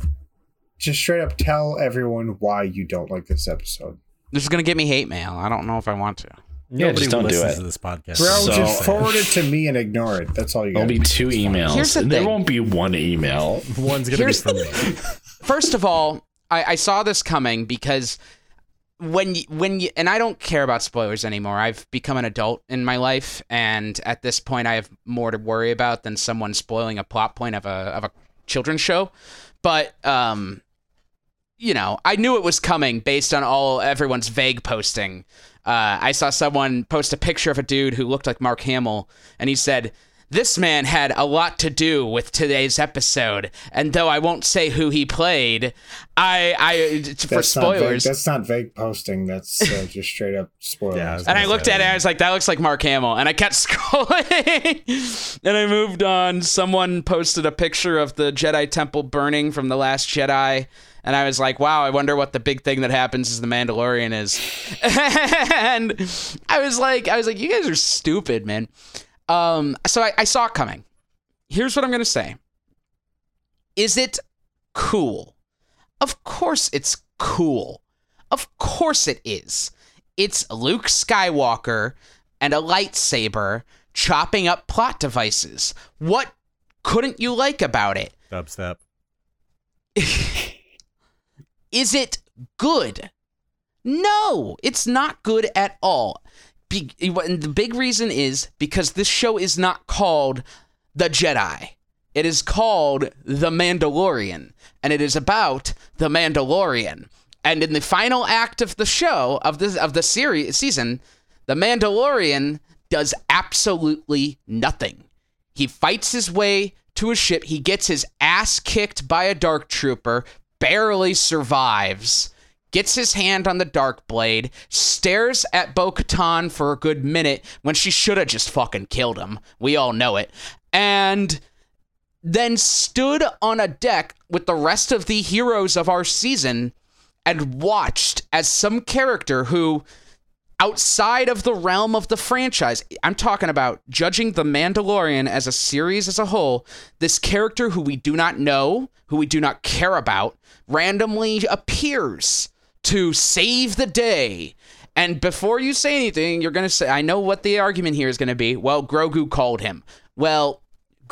just straight up tell everyone why you don't like this episode. This is gonna get me hate mail. I don't know if I want to. Yeah, Nobody just don't do it. to this podcast. Bro, So- just forward it to me and ignore it. That's all you got. There'll be two emails. Here's the there thing. won't be one email. One's gonna Here's- be from me. First of all, I, I saw this coming because when you, when you, and I don't care about spoilers anymore. I've become an adult in my life, and at this point, I have more to worry about than someone spoiling a plot point of a of a children's show. But um, you know, I knew it was coming based on all everyone's vague posting. Uh, I saw someone post a picture of a dude who looked like Mark Hamill, and he said, "This man had a lot to do with today's episode, and though I won't say who he played, I, I for That's not vague- spoilers." that's not vague posting. That's uh, just straight up spoilers. Yeah, I And I looked at it, that. I was like, that looks like Mark Hamill. And I kept scrolling. and I moved on. Someone posted a picture of the Jedi Temple burning from The Last Jedi. And I was like, wow, I wonder what the big thing that happens is the Mandalorian is. and I was like, I was like, you guys are stupid, man. Um, so I, I saw it coming. Here's what I'm gonna say. Is it cool? Of course it's cool. Of course it is. It's Luke Skywalker and a lightsaber chopping up plot devices. What couldn't you like about it? Dubstep. Is it good? No, it's not good at all. Be- the big reason is because this show is not called The Jedi. It is called The Mandalorian, and it is about the Mandalorian. And in the final act of the show of the of the series season, the Mandalorian does absolutely nothing. He fights his way to a ship. He gets his ass kicked by a dark trooper, barely survives, gets his hand on the dark blade, stares at Bo Katan for a good minute when she should have just fucking killed him. We all know it. And then stood on a deck with the rest of the heroes of our season and watched as some character who outside of the realm of the franchise. I'm talking about judging the mandalorian as a series as a whole this character who we do not know who we do not care about randomly appears to save the day. And before you say anything you're going to say i know what the argument here is going to be. Well grogu called him. Well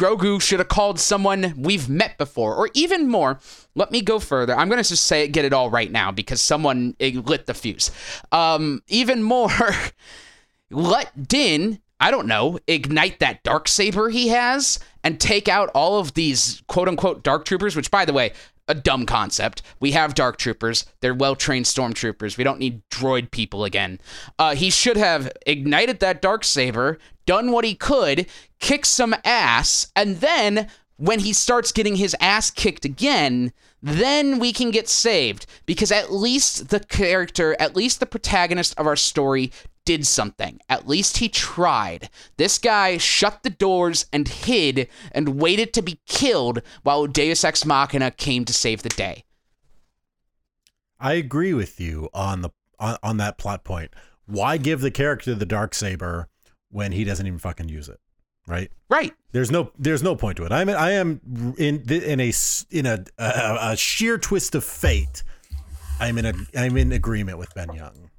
Grogu should have called someone we've met before, or even more. Let me go further. I'm going to just say it, get it all right now because someone lit the fuse. Um, even more, let Din, I don't know, ignite that dark saber he has and take out all of these quote unquote dark troopers. Which, by the way, a dumb concept. We have dark troopers. They're well trained stormtroopers. We don't need droid people again. Uh, he should have ignited that dark saber, done what he could, kicked some ass, and then when he starts getting his ass kicked again, then we can get saved because at least the character, at least the protagonist of our story did something. At least he tried. This guy shut the doors and hid and waited to be killed while Deus Ex Machina came to save the day. I agree with you on the on, on that plot point. Why give the character the dark saber when he doesn't even fucking use it? Right? Right. There's no there's no point to it. I'm I am in in a in a a, a sheer twist of fate. I'm in a I'm in agreement with Ben Young.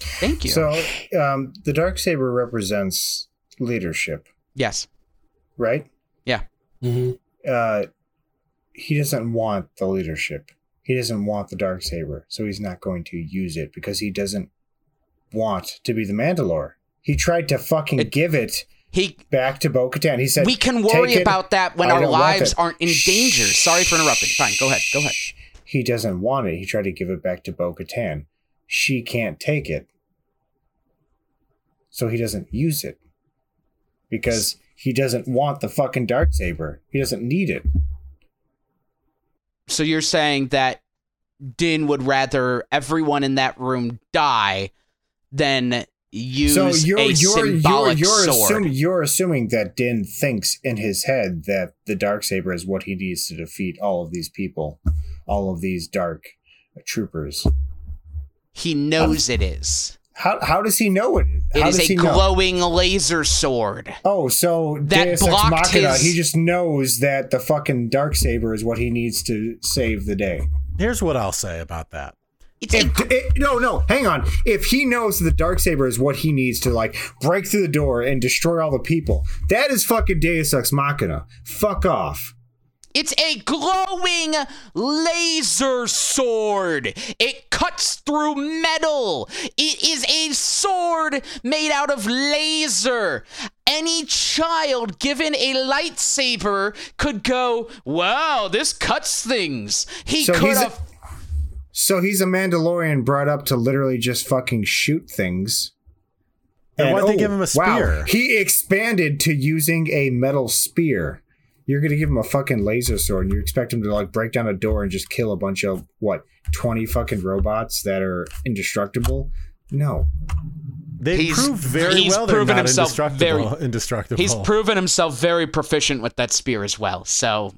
Thank you. So um, the dark saber represents leadership, yes. right? Yeah. Uh, he doesn't want the leadership. He doesn't want the dark saber, so he's not going to use it because he doesn't want to be the Mandalore. He tried to fucking It- give it He back to Bo-Katan. He said, we can worry "Take it." about that when I our lives aren't in danger. Sorry for interrupting. Fine, go ahead. Go ahead. He doesn't want it. He tried to give it back to Bo Katan. She can't take it. So he doesn't use it. Because he doesn't want the fucking dark saber. He doesn't need it. So you're saying that Din would rather everyone in that room die than use so you're a you're you're symbolic you're sword. assuming you're assuming that Din thinks in his head that the dark saber is what he needs to defeat all of these people, all of these dark troopers. He knows it is. How how does he know it? It How is does a he know? glowing laser sword. Oh, so That Deus Ex blocked Machina, his- he just knows that the fucking dark saber is what he needs to save the day. Here's what I'll say about that. It's a it, no, no, hang on. If he knows the dark saber is what he needs to like break through the door and destroy all the people, that is fucking Deus Ex Machina. Fuck off. It's a glowing laser sword. It cuts through metal. It is a sword made out of laser. Any child given a lightsaber could go, wow, this cuts things. He So could he's a- have. So he's a Mandalorian brought up to literally just fucking shoot things. Then why'd they give him a oh, Wow, spear? he expanded to using a metal spear. You're gonna give him a fucking laser sword, and you expect him to like break down a door and just kill a bunch of what twenty fucking robots that are indestructible? No. They He's- proved very he's well they're proven not himself indestructible. very- indestructible. He's proven himself very proficient with that spear as well. So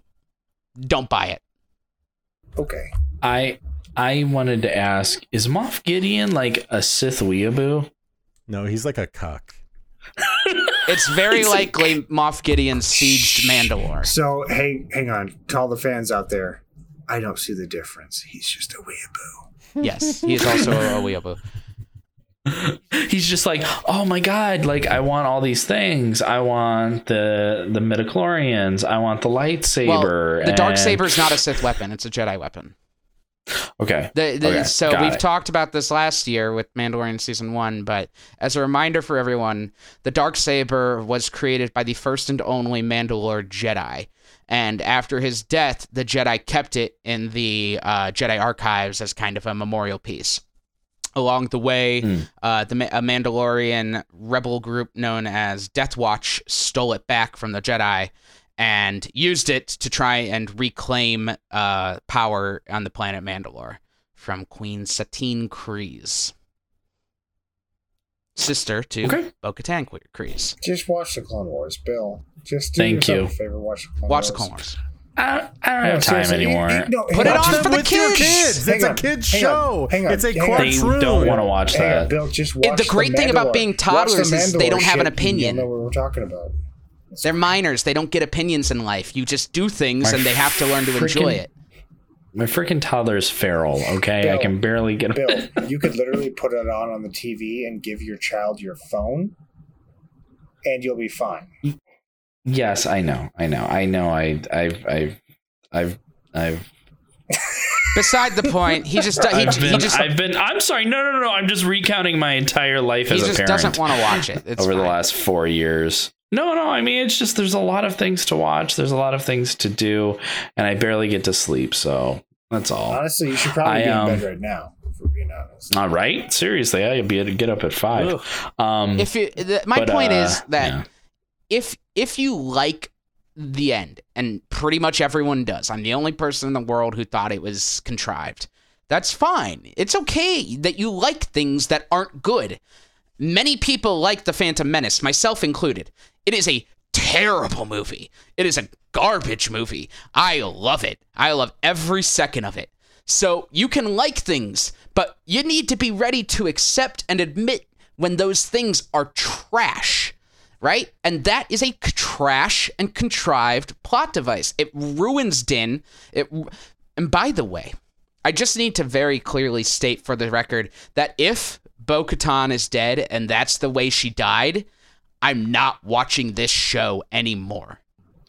don't buy it. Okay. I I wanted to ask: Is Moff Gideon like a Sith weeaboo? no, he's like a cuck. It's very likely Moff Gideon sieged Mandalore. So hey, hang on, to all the fans out there, I don't see the difference. He's just a weeaboo. Yes, he is also a weeaboo. He's just like, oh my god! Like I want all these things. I want the the midichlorians. I want the lightsaber. Well, the dark saber is not a Sith weapon; it's a Jedi weapon. Okay. The, the, Okay, so got we've it. talked about this last year with Mandalorian season one, but as a reminder for everyone, the dark saber was created by the first and only Mandalore Jedi, and after his death, the Jedi kept it in the uh, Jedi archives as kind of a memorial piece. Along the way, Hmm. uh, the a Mandalorian rebel group known as Death Watch stole it back from the Jedi and used it to try and reclaim uh, power on the planet Mandalore from Queen Satine Kryze, sister to Okay. Bo-Katan Kryze. Just watch the Clone Wars, Bill. Just do Thank you. a favor. Watch the Clone Watch the Wars. Clone Wars. I don't, I don't No, have time anymore. you- you- no, Put it on. on for the kids. kids. Hang It's a kids hang on, show. hang on, it's a hang on. cartoon. They don't wanna watch Hang on, that. Bill, just It- watch the great thing about being Watch the toddlers is they don't have an shit, and opinion. You'll know what we're talking about. They're minors. They don't get opinions in life. You just do things My and they have to learn to enjoy it. My freaking toddler's feral. Okay, I can barely get. Bill, you could literally put it on on the TV and give your child your phone, and you'll be fine. Yes, I know. I know. I know. I. I've. I've. I've. I've. Beside the point, he just he, I've he been, just I've been. I'm sorry. No, no, no, no. I'm just recounting my entire life he as a parent. He just doesn't want to watch it. It's over the last four years. No, no. I mean, it's just there's a lot of things to watch. There's a lot of things to do, and I barely get to sleep. So that's all. Honestly, you should probably I, be um, in bed right now. If we're being honest. All right. Seriously, I'd be able to get up at five. Um, If you, the, my but, point uh, is that yeah. if if you like the end, and pretty much everyone does, I'm the only person in the world who thought it was contrived. That's fine. It's okay that you like things that aren't good. Many people like The Phantom Menace, myself included. It is a terrible movie. It is a garbage movie. I love it. I love every second of it. So you can like things, but you need to be ready to accept and admit when those things are trash, right? And that is a trash and contrived plot device. It ruins Din. It and by the way, I just need to very clearly state for the record that if Bo Katan is dead and that's the way she died, I'm not watching this show anymore.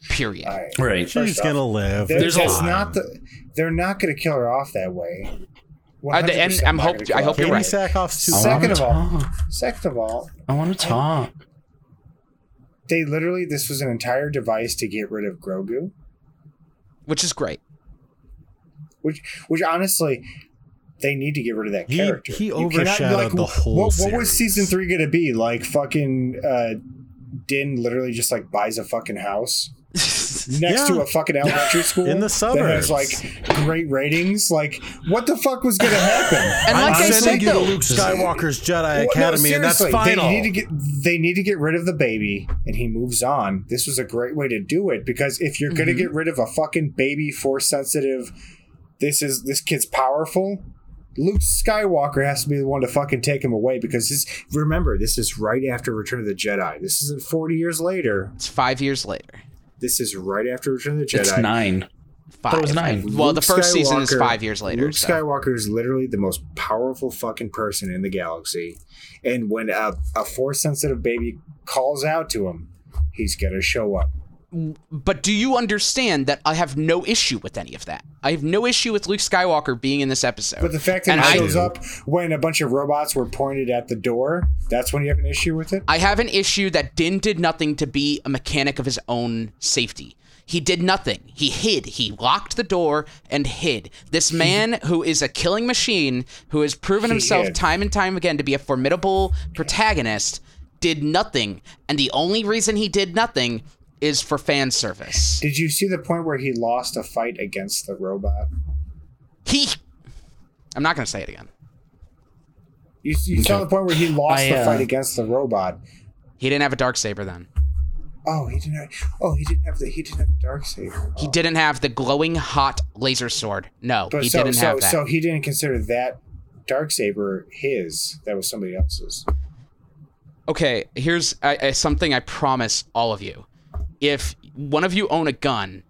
Period. All right. right. She's First gonna live. There- There's that's a- not the. They're not going to kill her off that way. Uh, and 100% I'm not hope- gonna kill I her hope off you're that Katee way. right. Sackhoff's too Second wanna of all- Second of all, I want to talk. they literally this was an entire device to get rid of Grogu, Which is great. which which honestly. They need to get rid of that character. he You cannot- overshadowed the whole What, what was season three going to be? Like fucking uh, Din literally just like buys a fucking house next Yeah. to a fucking elementary school In the suburbs. that has suburbs. like great ratings. Like, what the fuck was going to happen? And like I'm I sending said you to Luke Skywalker's Jedi Well, no, Academy, and that's seriously, final. They need to get they need to get rid of the baby, and he moves on. This was a great way to do it because if you're Mm-hmm. gonna get rid of a fucking baby, force sensitive, this is this kid's powerful. Luke Skywalker has to be the one to fucking take him away because this. Remember, this is right after Return of the Jedi. This isn't forty years later. it's five years later. This is right after Return of the Jedi. It's nine. Five. it was nine. Well, the Luke first season is five years later. Luke so. Skywalker is literally the most powerful fucking person in the galaxy, and when a, a force sensitive baby calls out to him, he's gonna show up. But do you understand that I have no issue with any of that? I have no issue with Luke Skywalker being in this episode. But the fact that And he I- shows up when a bunch of robots were pointed at the door, that's when you have an issue with it. I have an issue that Din did nothing to be a mechanic of his own safety. He did nothing. He hid. He locked the door and hid. This man who is a killing machine, who has proven He himself hid. time and time again to be a formidable protagonist, did nothing. And the only reason he did nothing is for fan service. Did you see the point where he lost a fight against the robot? He. I'm not going to say it again. You, you saw the point where he lost I, the uh, fight against the robot. He didn't have a dark saber then. Oh, he didn't. Have, oh, he didn't have the. He didn't have dark saber. He didn't have the glowing hot laser sword. No, But he so, didn't so, have that. so he didn't consider that dark saber his. That was somebody else's. okay, here's uh, uh, something I promise all of you. If one of you own a gun,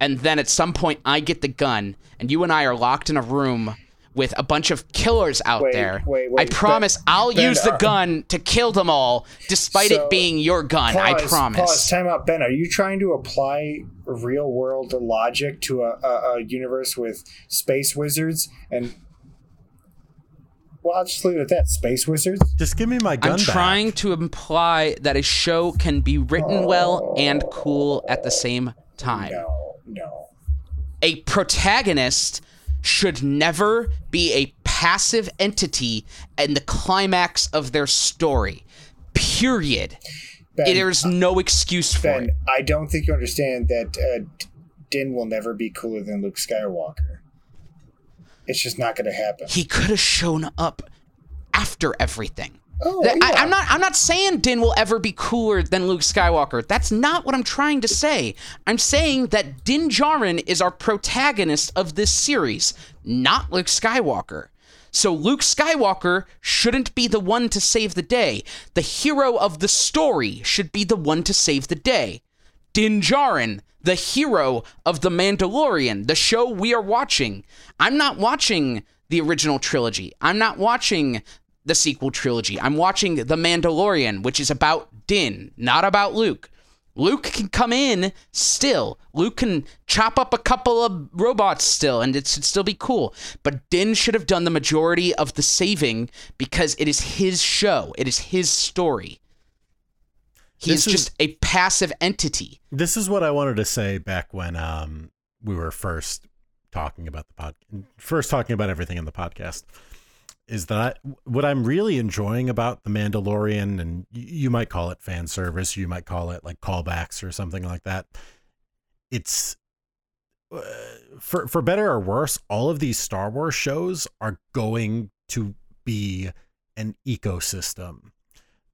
and then at some point I get the gun, and you and I are locked in a room with a bunch of killers out Wait, there, wait, I promise Ben- I'll Ben, use the uh, gun to kill them all, despite So, it being your gun. I promise. Pause. Time out, Ben. Are you trying to apply real world logic to a, a, a universe with space wizards and well i'll just leave it at that space wizards Just give me my gun I'm back. trying to imply that a show can be written well and cool at the same time. no no A protagonist should never be a passive entity in the climax of their story. Period. ben, There's no excuse for ben it. i don't think you understand that uh, din will never be cooler than luke skywalker it's just not going to happen He could have shown up after everything. oh, That- I, yeah. I'm not. I'm not saying Din will ever be cooler than Luke Skywalker. That's not what I'm trying to say. I'm saying that Din Djarin is our protagonist of this series, not Luke Skywalker. So Luke Skywalker shouldn't be the one to save the day. The hero of the story should be the one to save the day. Din Djarin, the hero of The Mandalorian, the show we are watching. I'm not watching the original trilogy. I'm not watching the sequel trilogy. I'm watching The Mandalorian, which is about Din, not about Luke. Luke can come in still. Luke can chop up a couple of robots still, and it should still be cool. But Din should have done the majority of the saving because it is his show, it is his story. He's This is- just a passive entity. This is what I wanted to say back when um we were first talking about the pod, first talking about everything in the podcast. Is that I, what I'm really enjoying about the Mandalorian, and you might call it fan service, you might call it like callbacks or something like that. It's uh, for for better or worse, all of these Star Wars shows are going to be an ecosystem.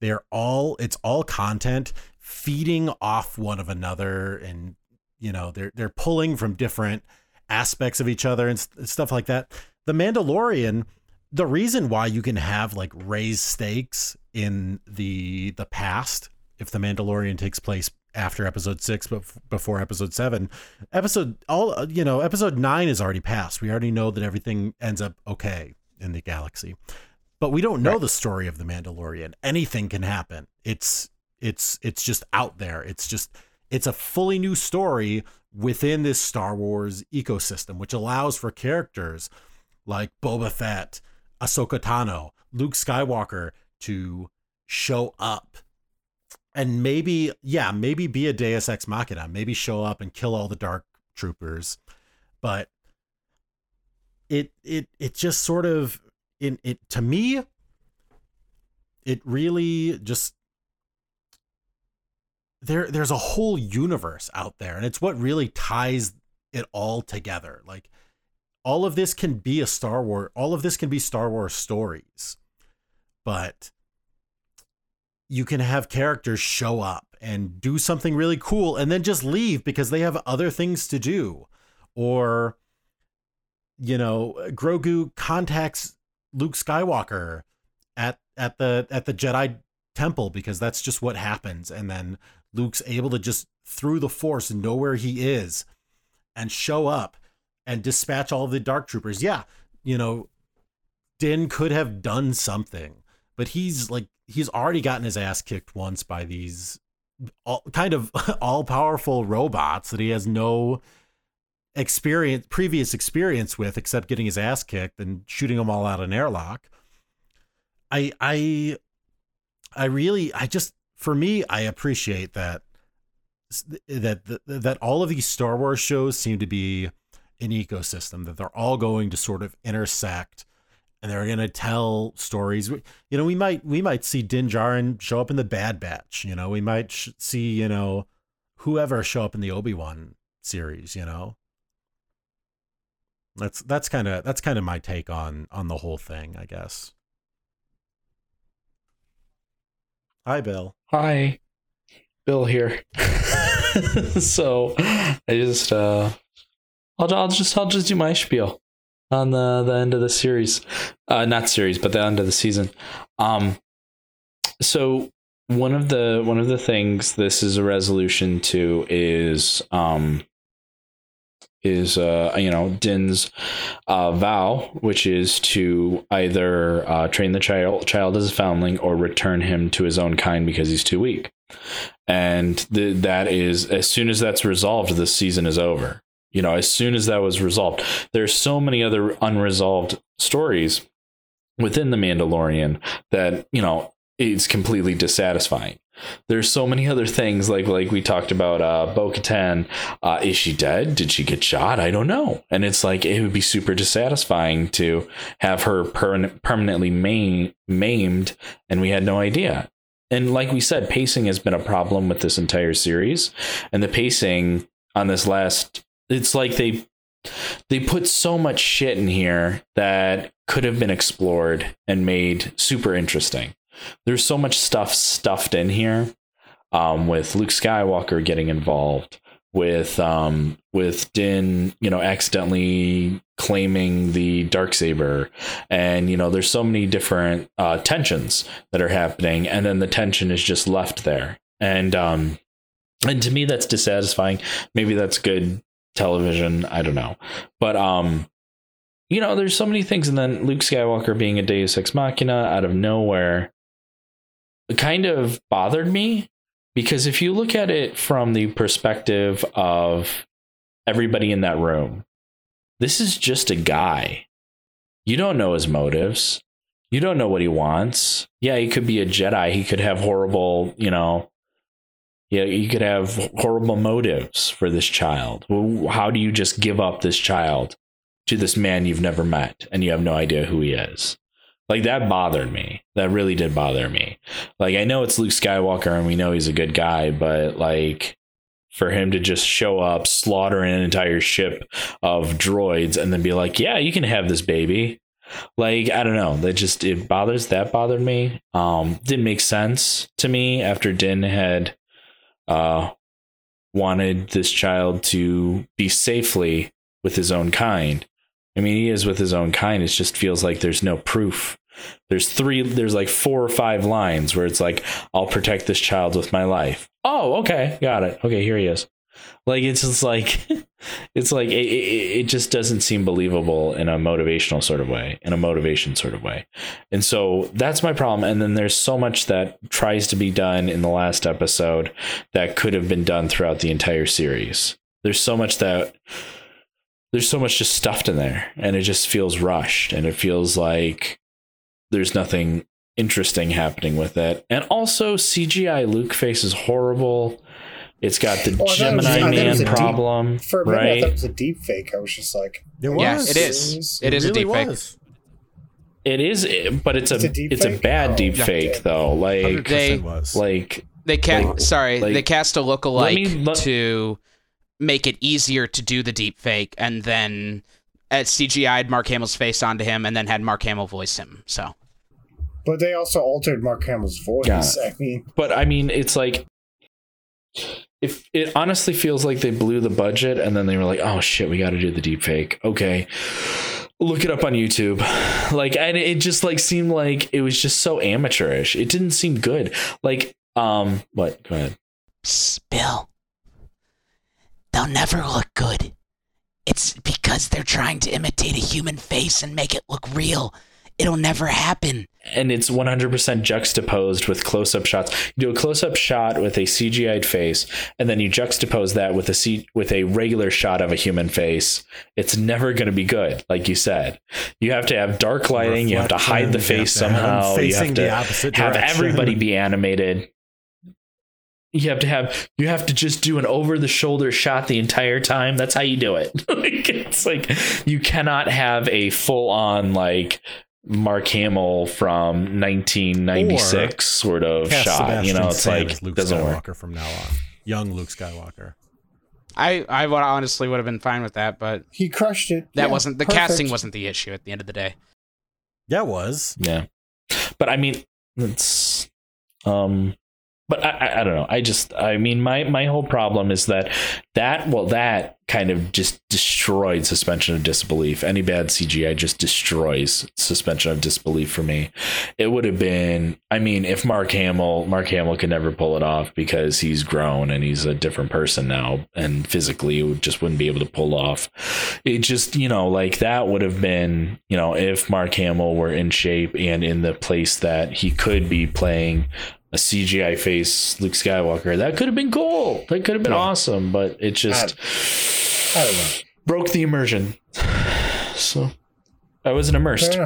They're all it's all content feeding off one of another and you know they're they're pulling from different aspects of each other and s- stuff like that. The Mandalorian, the reason why you can have like raised stakes in the the past if the Mandalorian takes place after episode 6 but before episode 7 episode all you know episode 9 is already passed we already know that everything ends up okay in the galaxy but we don't know the story of the Mandalorian. Anything can happen. It's it's it's just out there. It's just it's a fully new story within this Star Wars ecosystem, which allows for characters like Boba Fett, Ahsoka Tano, Luke Skywalker to show up. And maybe, yeah, maybe be a Deus Ex Machina, maybe show up and kill all the dark troopers. But it it it just sort of in it to me it really just there there's a whole universe out there and it's what really ties it all together. Like all of this can be a Star Wars all of this can be Star Wars stories but you can have characters show up and do something really cool and then just leave because they have other things to do. Or you know Grogu contacts Luke Skywalker at at the at the Jedi temple because that's just what happens and then Luke's able to just through the force know where he is and show up and dispatch all the dark troopers. Yeah, you know, Din could have done something, but he's like he's already gotten his ass kicked once by these all, kind of all powerful robots that he has no experience previous experience with except getting his ass kicked and shooting them all out an airlock. I I I really I just for me I appreciate that that that, that all of these Star Wars shows seem to be an ecosystem that they're all going to sort of intersect and they're going to tell stories you know we might we might see Din Djarin show up in the Bad Batch you know we might sh- see you know whoever show up in the Obi-Wan series you know that's that's kind of that's kind of my take on on the whole thing I guess Hi Bill Hi, Bill here. so I just uh, I'll I'll just I'll just do my spiel on the the end of the series, uh, not series, but the end of the season. Um, so one of the one of the things this is a resolution to is um is uh you know Din's uh vow which is to either uh train the child child as a foundling or return him to his own kind because he's too weak and that is as soon as that's resolved, the season is over. You know, as soon as that was resolved, there's so many other unresolved stories within the Mandalorian that you know it's completely dissatisfying. There's so many other things like like we talked about uh Bo Katan. Uh is she dead? Did she get shot? I don't know. And it's like it would be super dissatisfying to have her per- permanently maim- maimed and we had no idea. And like we said, pacing has been a problem with this entire series. And the pacing on this last it's like they they put so much shit in here that could have been explored and made super interesting. There's so much stuff stuffed in here, um, with Luke Skywalker getting involved, with um, with Din, you know, accidentally claiming the dark saber, and you know, there's so many different uh, tensions that are happening, and then the tension is just left there, and um, and to me, that's dissatisfying. Maybe that's good television. I don't know, but um, you know, there's so many things, and then Luke Skywalker being a Deus Ex Machina out of nowhere kind of bothered me because if you look at it from the perspective of everybody in that room, this is just a guy. You don't know his motives. You don't know what he wants. Yeah, he could be a Jedi. He could have horrible, you know, yeah, you could have horrible motives for this child. Well, How do you just give up this child to this man you've never met and you have no idea who he is? Like that bothered me. That really did bother me. Like I know it's Luke Skywalker and we know he's a good guy, but like for him to just show up, slaughter an entire ship of droids and then be like, "Yeah, you can have this baby." Like I don't know, that just it bothers that bothered me. Um didn't make sense to me after Din had uh wanted this child to be safely with his own kind I mean, he is with his own kind. It just feels like there's no proof. There's three, there's like four or five lines where it's like, I'll protect this child with my life. Oh, okay. Got it. Okay, here he is. Like, it's just like, it's like, it, it, it just doesn't seem believable in a motivational sort of way, in a motivation sort of way. And so that's my problem. And then there's so much that tries to be done in the last episode that could have been done throughout the entire series. There's so much that there's so much just stuffed in there and it just feels rushed and it feels like there's nothing interesting happening with it. And also CGI Luke face is horrible. It's got the Well, I thought it was- Gemini I thought it Man was a deep- problem, For a minute, I right? thought it was a deep fake. I was just like, It was. Yeah, it is. It is a really deep fake. was. It is, but it's, It's a, a deep it's a bad Oh, deep fake though. Like They- was. like They cast. Like- sorry, like- they cast a lookalike me- let- to make it easier to do the deep fake, and then at CGI'd Mark Hamill's face onto him, and then had Mark Hamill voice him. So but they also altered Mark Hamill's voice. Got I mean, but I mean, it's like if it honestly feels like they blew the budget and then they were like, "Oh shit, we got to do the deep fake." Okay, look it up on YouTube. Like, and it just like seemed like it was just so amateurish. It didn't seem good. Like, um, what? Go ahead. Psst, Bill. They'll never look good. It's because they're trying to imitate a human face and make it look real. It'll never happen. and it's 100% juxtaposed with close-up shots. You do a close-up shot with a CGI'd face, and then you juxtapose that with a C- with a regular shot of a human face. It's never going to be good, like you said. You have to have dark lighting. You have to hide the Reflection, face you have to have them somehow. You facing have the to opposite have direction. everybody be animated. You have to have you have to just do an over the shoulder shot the entire time. That's how you do it. Like, it's like you cannot have a full on like Mark Hamill from 1996 sort of shot. Sebastian you know, it's Stan like Luke doesn't Skywalker work. from now on. Young Luke Skywalker. I, I would honestly would have been fine with that, but he crushed it. that Yeah, wasn't the perfect. casting wasn't the issue at the end of the day. Yeah, it was. Yeah, but I mean, it's um, but I, I I don't know. I just I mean my my whole problem is that that well that kind of just destroyed suspension of disbelief. Any bad CGI just destroys suspension of disbelief for me. It would have been I mean if Mark Hamill Mark Hamill could never pull it off because he's grown and he's a different person now and physically would just wouldn't be able to pull off. It just you know like that would have been you know if Mark Hamill were in shape and in the place that he could be playing a CGI face Luke Skywalker. That could have been cool. That could have been Yeah. awesome, but it just I don't know. broke the immersion. So I wasn't immersed.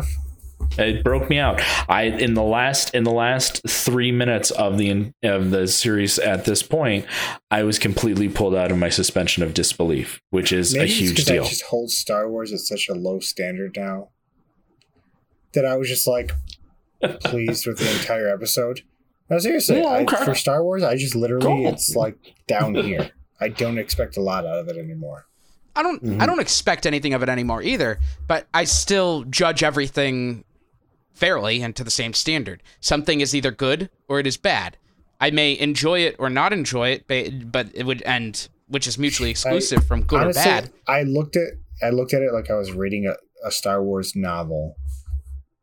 It broke me out. I in the last in the last three minutes of the of the series at this point, I was completely pulled out of my suspension of disbelief, which is Maybe a huge deal. I just hold Star Wars at such a low standard now that I was just like pleased with the entire episode. No, seriously, Yeah, I, okay. for Star Wars, I just literally Cool. it's like down here. I don't expect a lot out of it anymore. I don't Mm-hmm. I don't expect anything of it anymore either, but I still judge everything fairly and to the same standard. Something is either good or it is bad. I may enjoy it or not enjoy it, but it would end which is mutually exclusive from good Honestly, or bad. I looked at I looked at it like I was reading a, a Star Wars novel.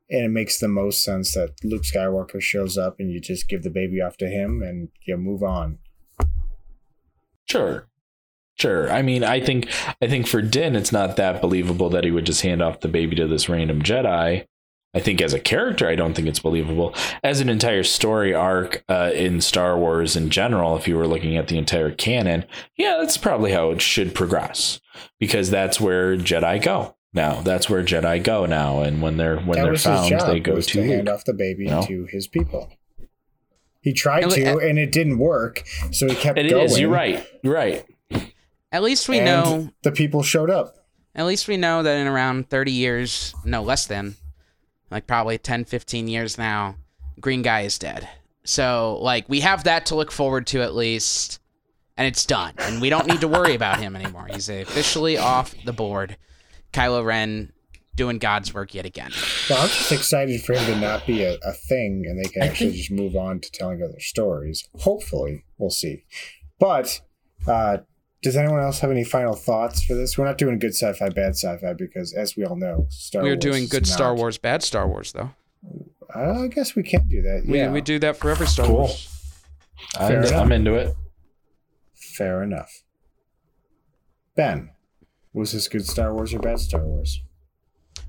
And it makes the most sense that Luke Skywalker shows up and you just give the baby off to him and you move on. Sure. Sure. I mean, I think I think for Din it's not that believable that he would just hand off the baby to this random Jedi. I think as a character, I don't think it's believable. As an entire story arc uh, in Star Wars in general, if you were looking at the entire canon, yeah, that's probably how it should progress because that's where Jedi go now. That's where Jedi go now, and when they're when that they're was found, his job they go was to to hand Luke. off the baby No. to his people. He tried And li- to, and it didn't work, so he kept It going. is. You're right. You're right. At least we and know the people showed up. At least we know that in around 30 years, no less than, like probably 10, 15 years now, Green Guy is dead. So, like, we have that to look forward to at least, and it's done. And we don't need to worry about him anymore. He's officially off the board. Kylo Ren doing God's work yet again. Well, I'm just excited for him to not be a, a thing, and they can actually think- just move on to telling other stories. Hopefully, we'll see. But uh, does anyone else have any final thoughts for this? We're not doing good sci-fi, bad sci-fi because, as we all know, Star we are Wars doing is good Star not- Wars, bad Star Wars, though. Uh, I guess we can do that. We, Yeah, we do that for every Star Cool. Wars. I'm. I'm into it. Fair enough. Ben, was this good Star Wars or bad Star Wars?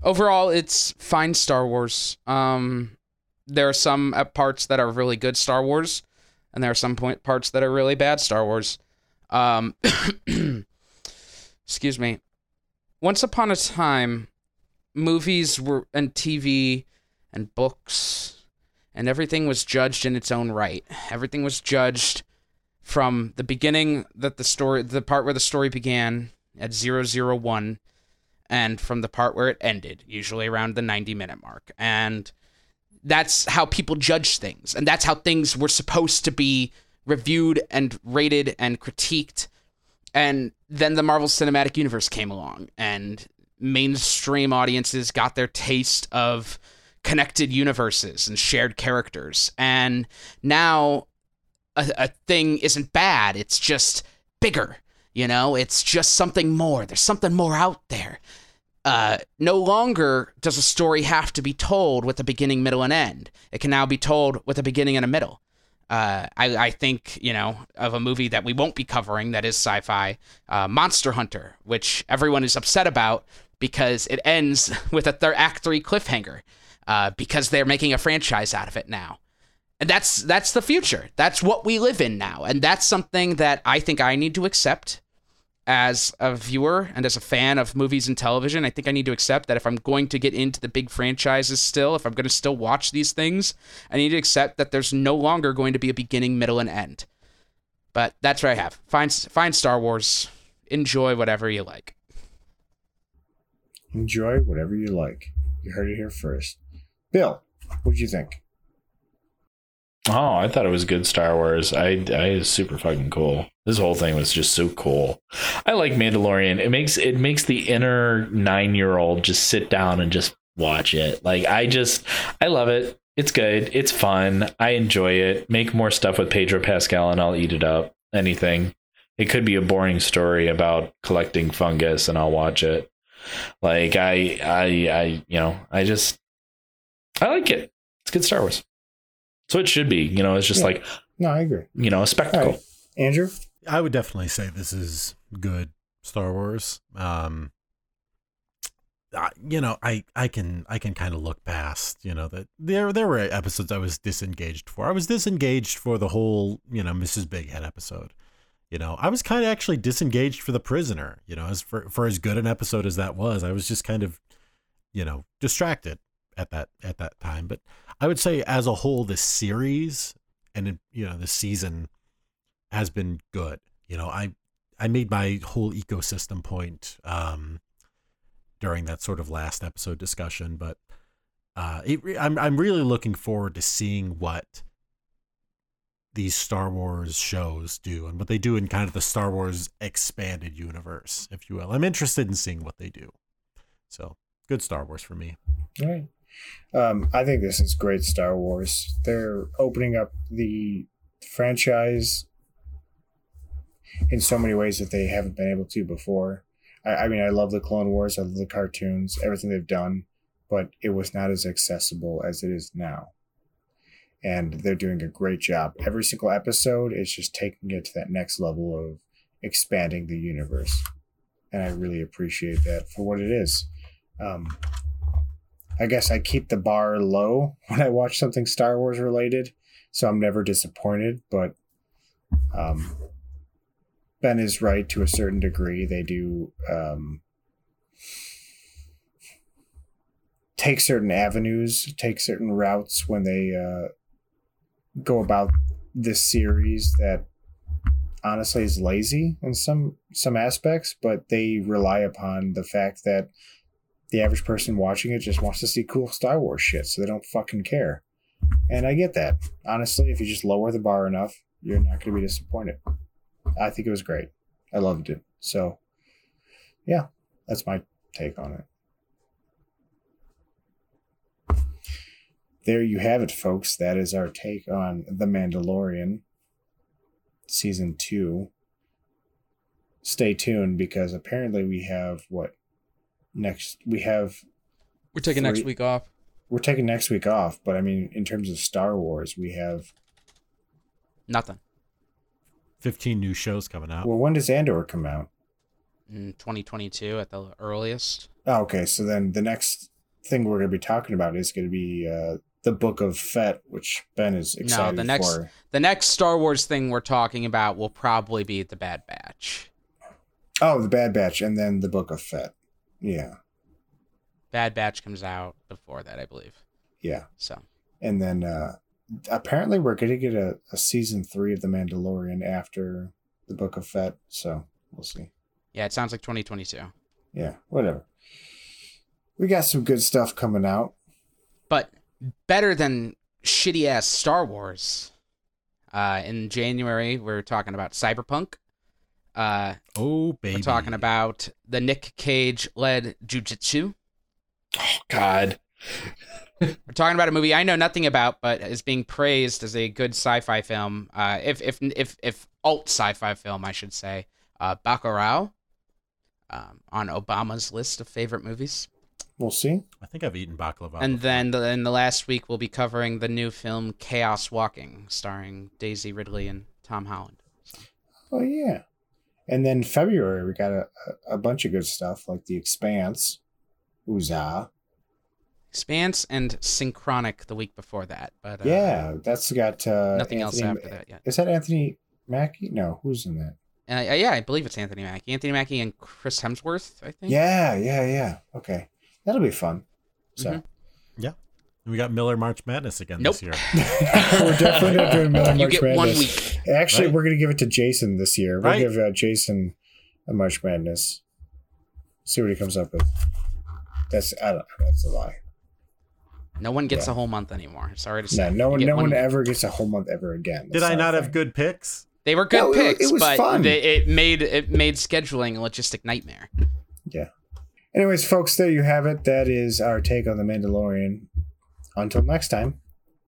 overall it's fine star wars. Um there are some parts that are really good star wars and there are some point parts that are really bad star wars. Um excuse me. Once upon a time movies were and tv and books and everything was judged in its own right. Everything was judged from the beginning that the story the part where the story began at 001 and from the part where it ended, usually around the 90 minute mark. And that's how people judge things. And that's how things were supposed to be reviewed and rated and critiqued. And then the Marvel Cinematic Universe came along, and mainstream audiences got their taste of connected universes and shared characters. And now a, a thing isn't bad, it's just bigger. You know, it's just something more. There's something more out there. Uh, no longer does a story have to be told with a beginning, middle, and end. It can now be told with a beginning and a middle. Uh, I, I think, you know, of a movie that we won't be covering that is sci fi, uh, Monster Hunter, which everyone is upset about because it ends with a third Act 3 cliffhanger uh, because they're making a franchise out of it now. And that's that's the future. That's what we live in now. And that's something that I think I need to accept as a viewer and as a fan of movies and television, I think I need to accept that if I'm going to get into the big franchises still, if I'm going to still watch these things, I need to accept that there's no longer going to be a beginning, middle, and end. But that's what I have. Find find Star Wars. Enjoy whatever you like. Enjoy whatever you like. You heard it here first. Bill, what'd you think? Oh, I thought it was good Star Wars. I I is super fucking cool. This whole thing was just so cool. I like Mandalorian. It makes it makes the inner nine year old just sit down and just watch it. Like I just I love it. It's good. It's fun. I enjoy it. Make more stuff with Pedro Pascal and I'll eat it up. Anything. It could be a boring story about collecting fungus and I'll watch it. Like I I I you know, I just I like it. It's good Star Wars. So it should be, you know, it's just Yeah. like, No, I agree. you know, a spectacle. right. Andrew? I would definitely say this is good Star Wars. Um, uh, you know, I I can I can kind of look past, you know, that there there were episodes I was disengaged for. I was disengaged for the whole, you know, Mrs. Big Head episode. You know, I was kind of actually disengaged for the prisoner. You know, as for for as good an episode as that was, I was just kind of, you know, distracted at that at that time. But I would say, as a whole, this series and you know the season has been good. You know, I I made my whole ecosystem point um, during that sort of last episode discussion, but uh, it, I'm I'm really looking forward to seeing what these Star Wars shows do and what they do in kind of the Star Wars expanded universe, if you will. I'm interested in seeing what they do. So good Star Wars for me. All right. Um, I think this is great Star Wars. They're opening up the franchise in so many ways that they haven't been able to before. I, I mean, I love the Clone Wars, I love the cartoons, everything they've done, but it was not as accessible as it is now. And they're doing a great job. Every single episode is just taking it to that next level of expanding the universe. And I really appreciate that for what it is. Um, I guess I keep the bar low when I watch something Star Wars related, so I'm never disappointed. But um, Ben is right to a certain degree. They do um, take certain avenues, take certain routes when they uh, go about this series that honestly is lazy in some some aspects, but they rely upon the fact that the average person watching it just wants to see cool Star Wars shit, so they don't fucking care. And I get that. Honestly, if you just lower the bar enough, you're not going to be disappointed. I think it was great. I loved it. So, yeah, that's my take on it. There you have it, folks. That is our take on The Mandalorian season two. Stay tuned because apparently we have what next we have We're taking next week off. we're taking next week off, but I mean in terms of Star Wars, we have Nothing. 15 new shows coming out. well when does Andor come out? In 2022 at the earliest. Oh, okay, so then the next thing we're going to be talking about is going to be uh, the Book of Fett, which Ben is excited no, the next for. the next Star Wars thing we're talking about will probably be the Bad Batch. Oh, the Bad Batch, and then the Book of Fett. Yeah, Bad Batch comes out before that, I believe. yeah, So and then uh, apparently we're going to get a, a season three of the Mandalorian after the Book of Fett. So we'll see. yeah, it sounds like 2022. Yeah, whatever. We got some good stuff coming out. But better than shitty ass Star Wars. Uh, in January, we're talking about Cyberpunk. Uh, oh, baby. we're talking about the Nick Cage led Jiu Jitsu. Oh God. We're talking about a movie I know nothing about, but is being praised as a good sci-fi film. Uh, if if if if alt sci-fi film, I should say. Uh, Bacurau. Um, on Obama's list of favorite movies. We'll see. I think I've eaten baklava. And before. then the, in the last week, we'll be covering the new film Chaos Walking, starring Daisy Ridley and Tom Holland. Oh yeah. And then February we got a, a, a bunch of good stuff like The Expanse, Uza. Expanse and Synchronic the week before that, but uh, yeah, that's got uh, nothing else after that yet. Is that Anthony Mackie? No, who's in that? Uh, yeah, I believe it's Anthony Mackie. Anthony Mackie and Chris Hemsworth, I think. Yeah, yeah, yeah. Okay, that'll be fun. So Mhm. And we got Miller March Madness again Nope. this year. we're definitely not doing Miller You March get Madness. one week. Actually, Right. we're gonna give it to Jason this year. We'll Right. give uh, Jason a March Madness. See what he comes up with. That's I don't, that's a lie. No one gets Yeah. a whole month anymore. Sorry to say. No, no one, no one week. ever gets a whole month ever again. Did That's I not not have good picks? They were good Yeah, it- it picks, was but fun. they, it made it made scheduling a logistic nightmare. Yeah. Anyways, folks, there you have it. That is our take on the Mandalorian. Until next time,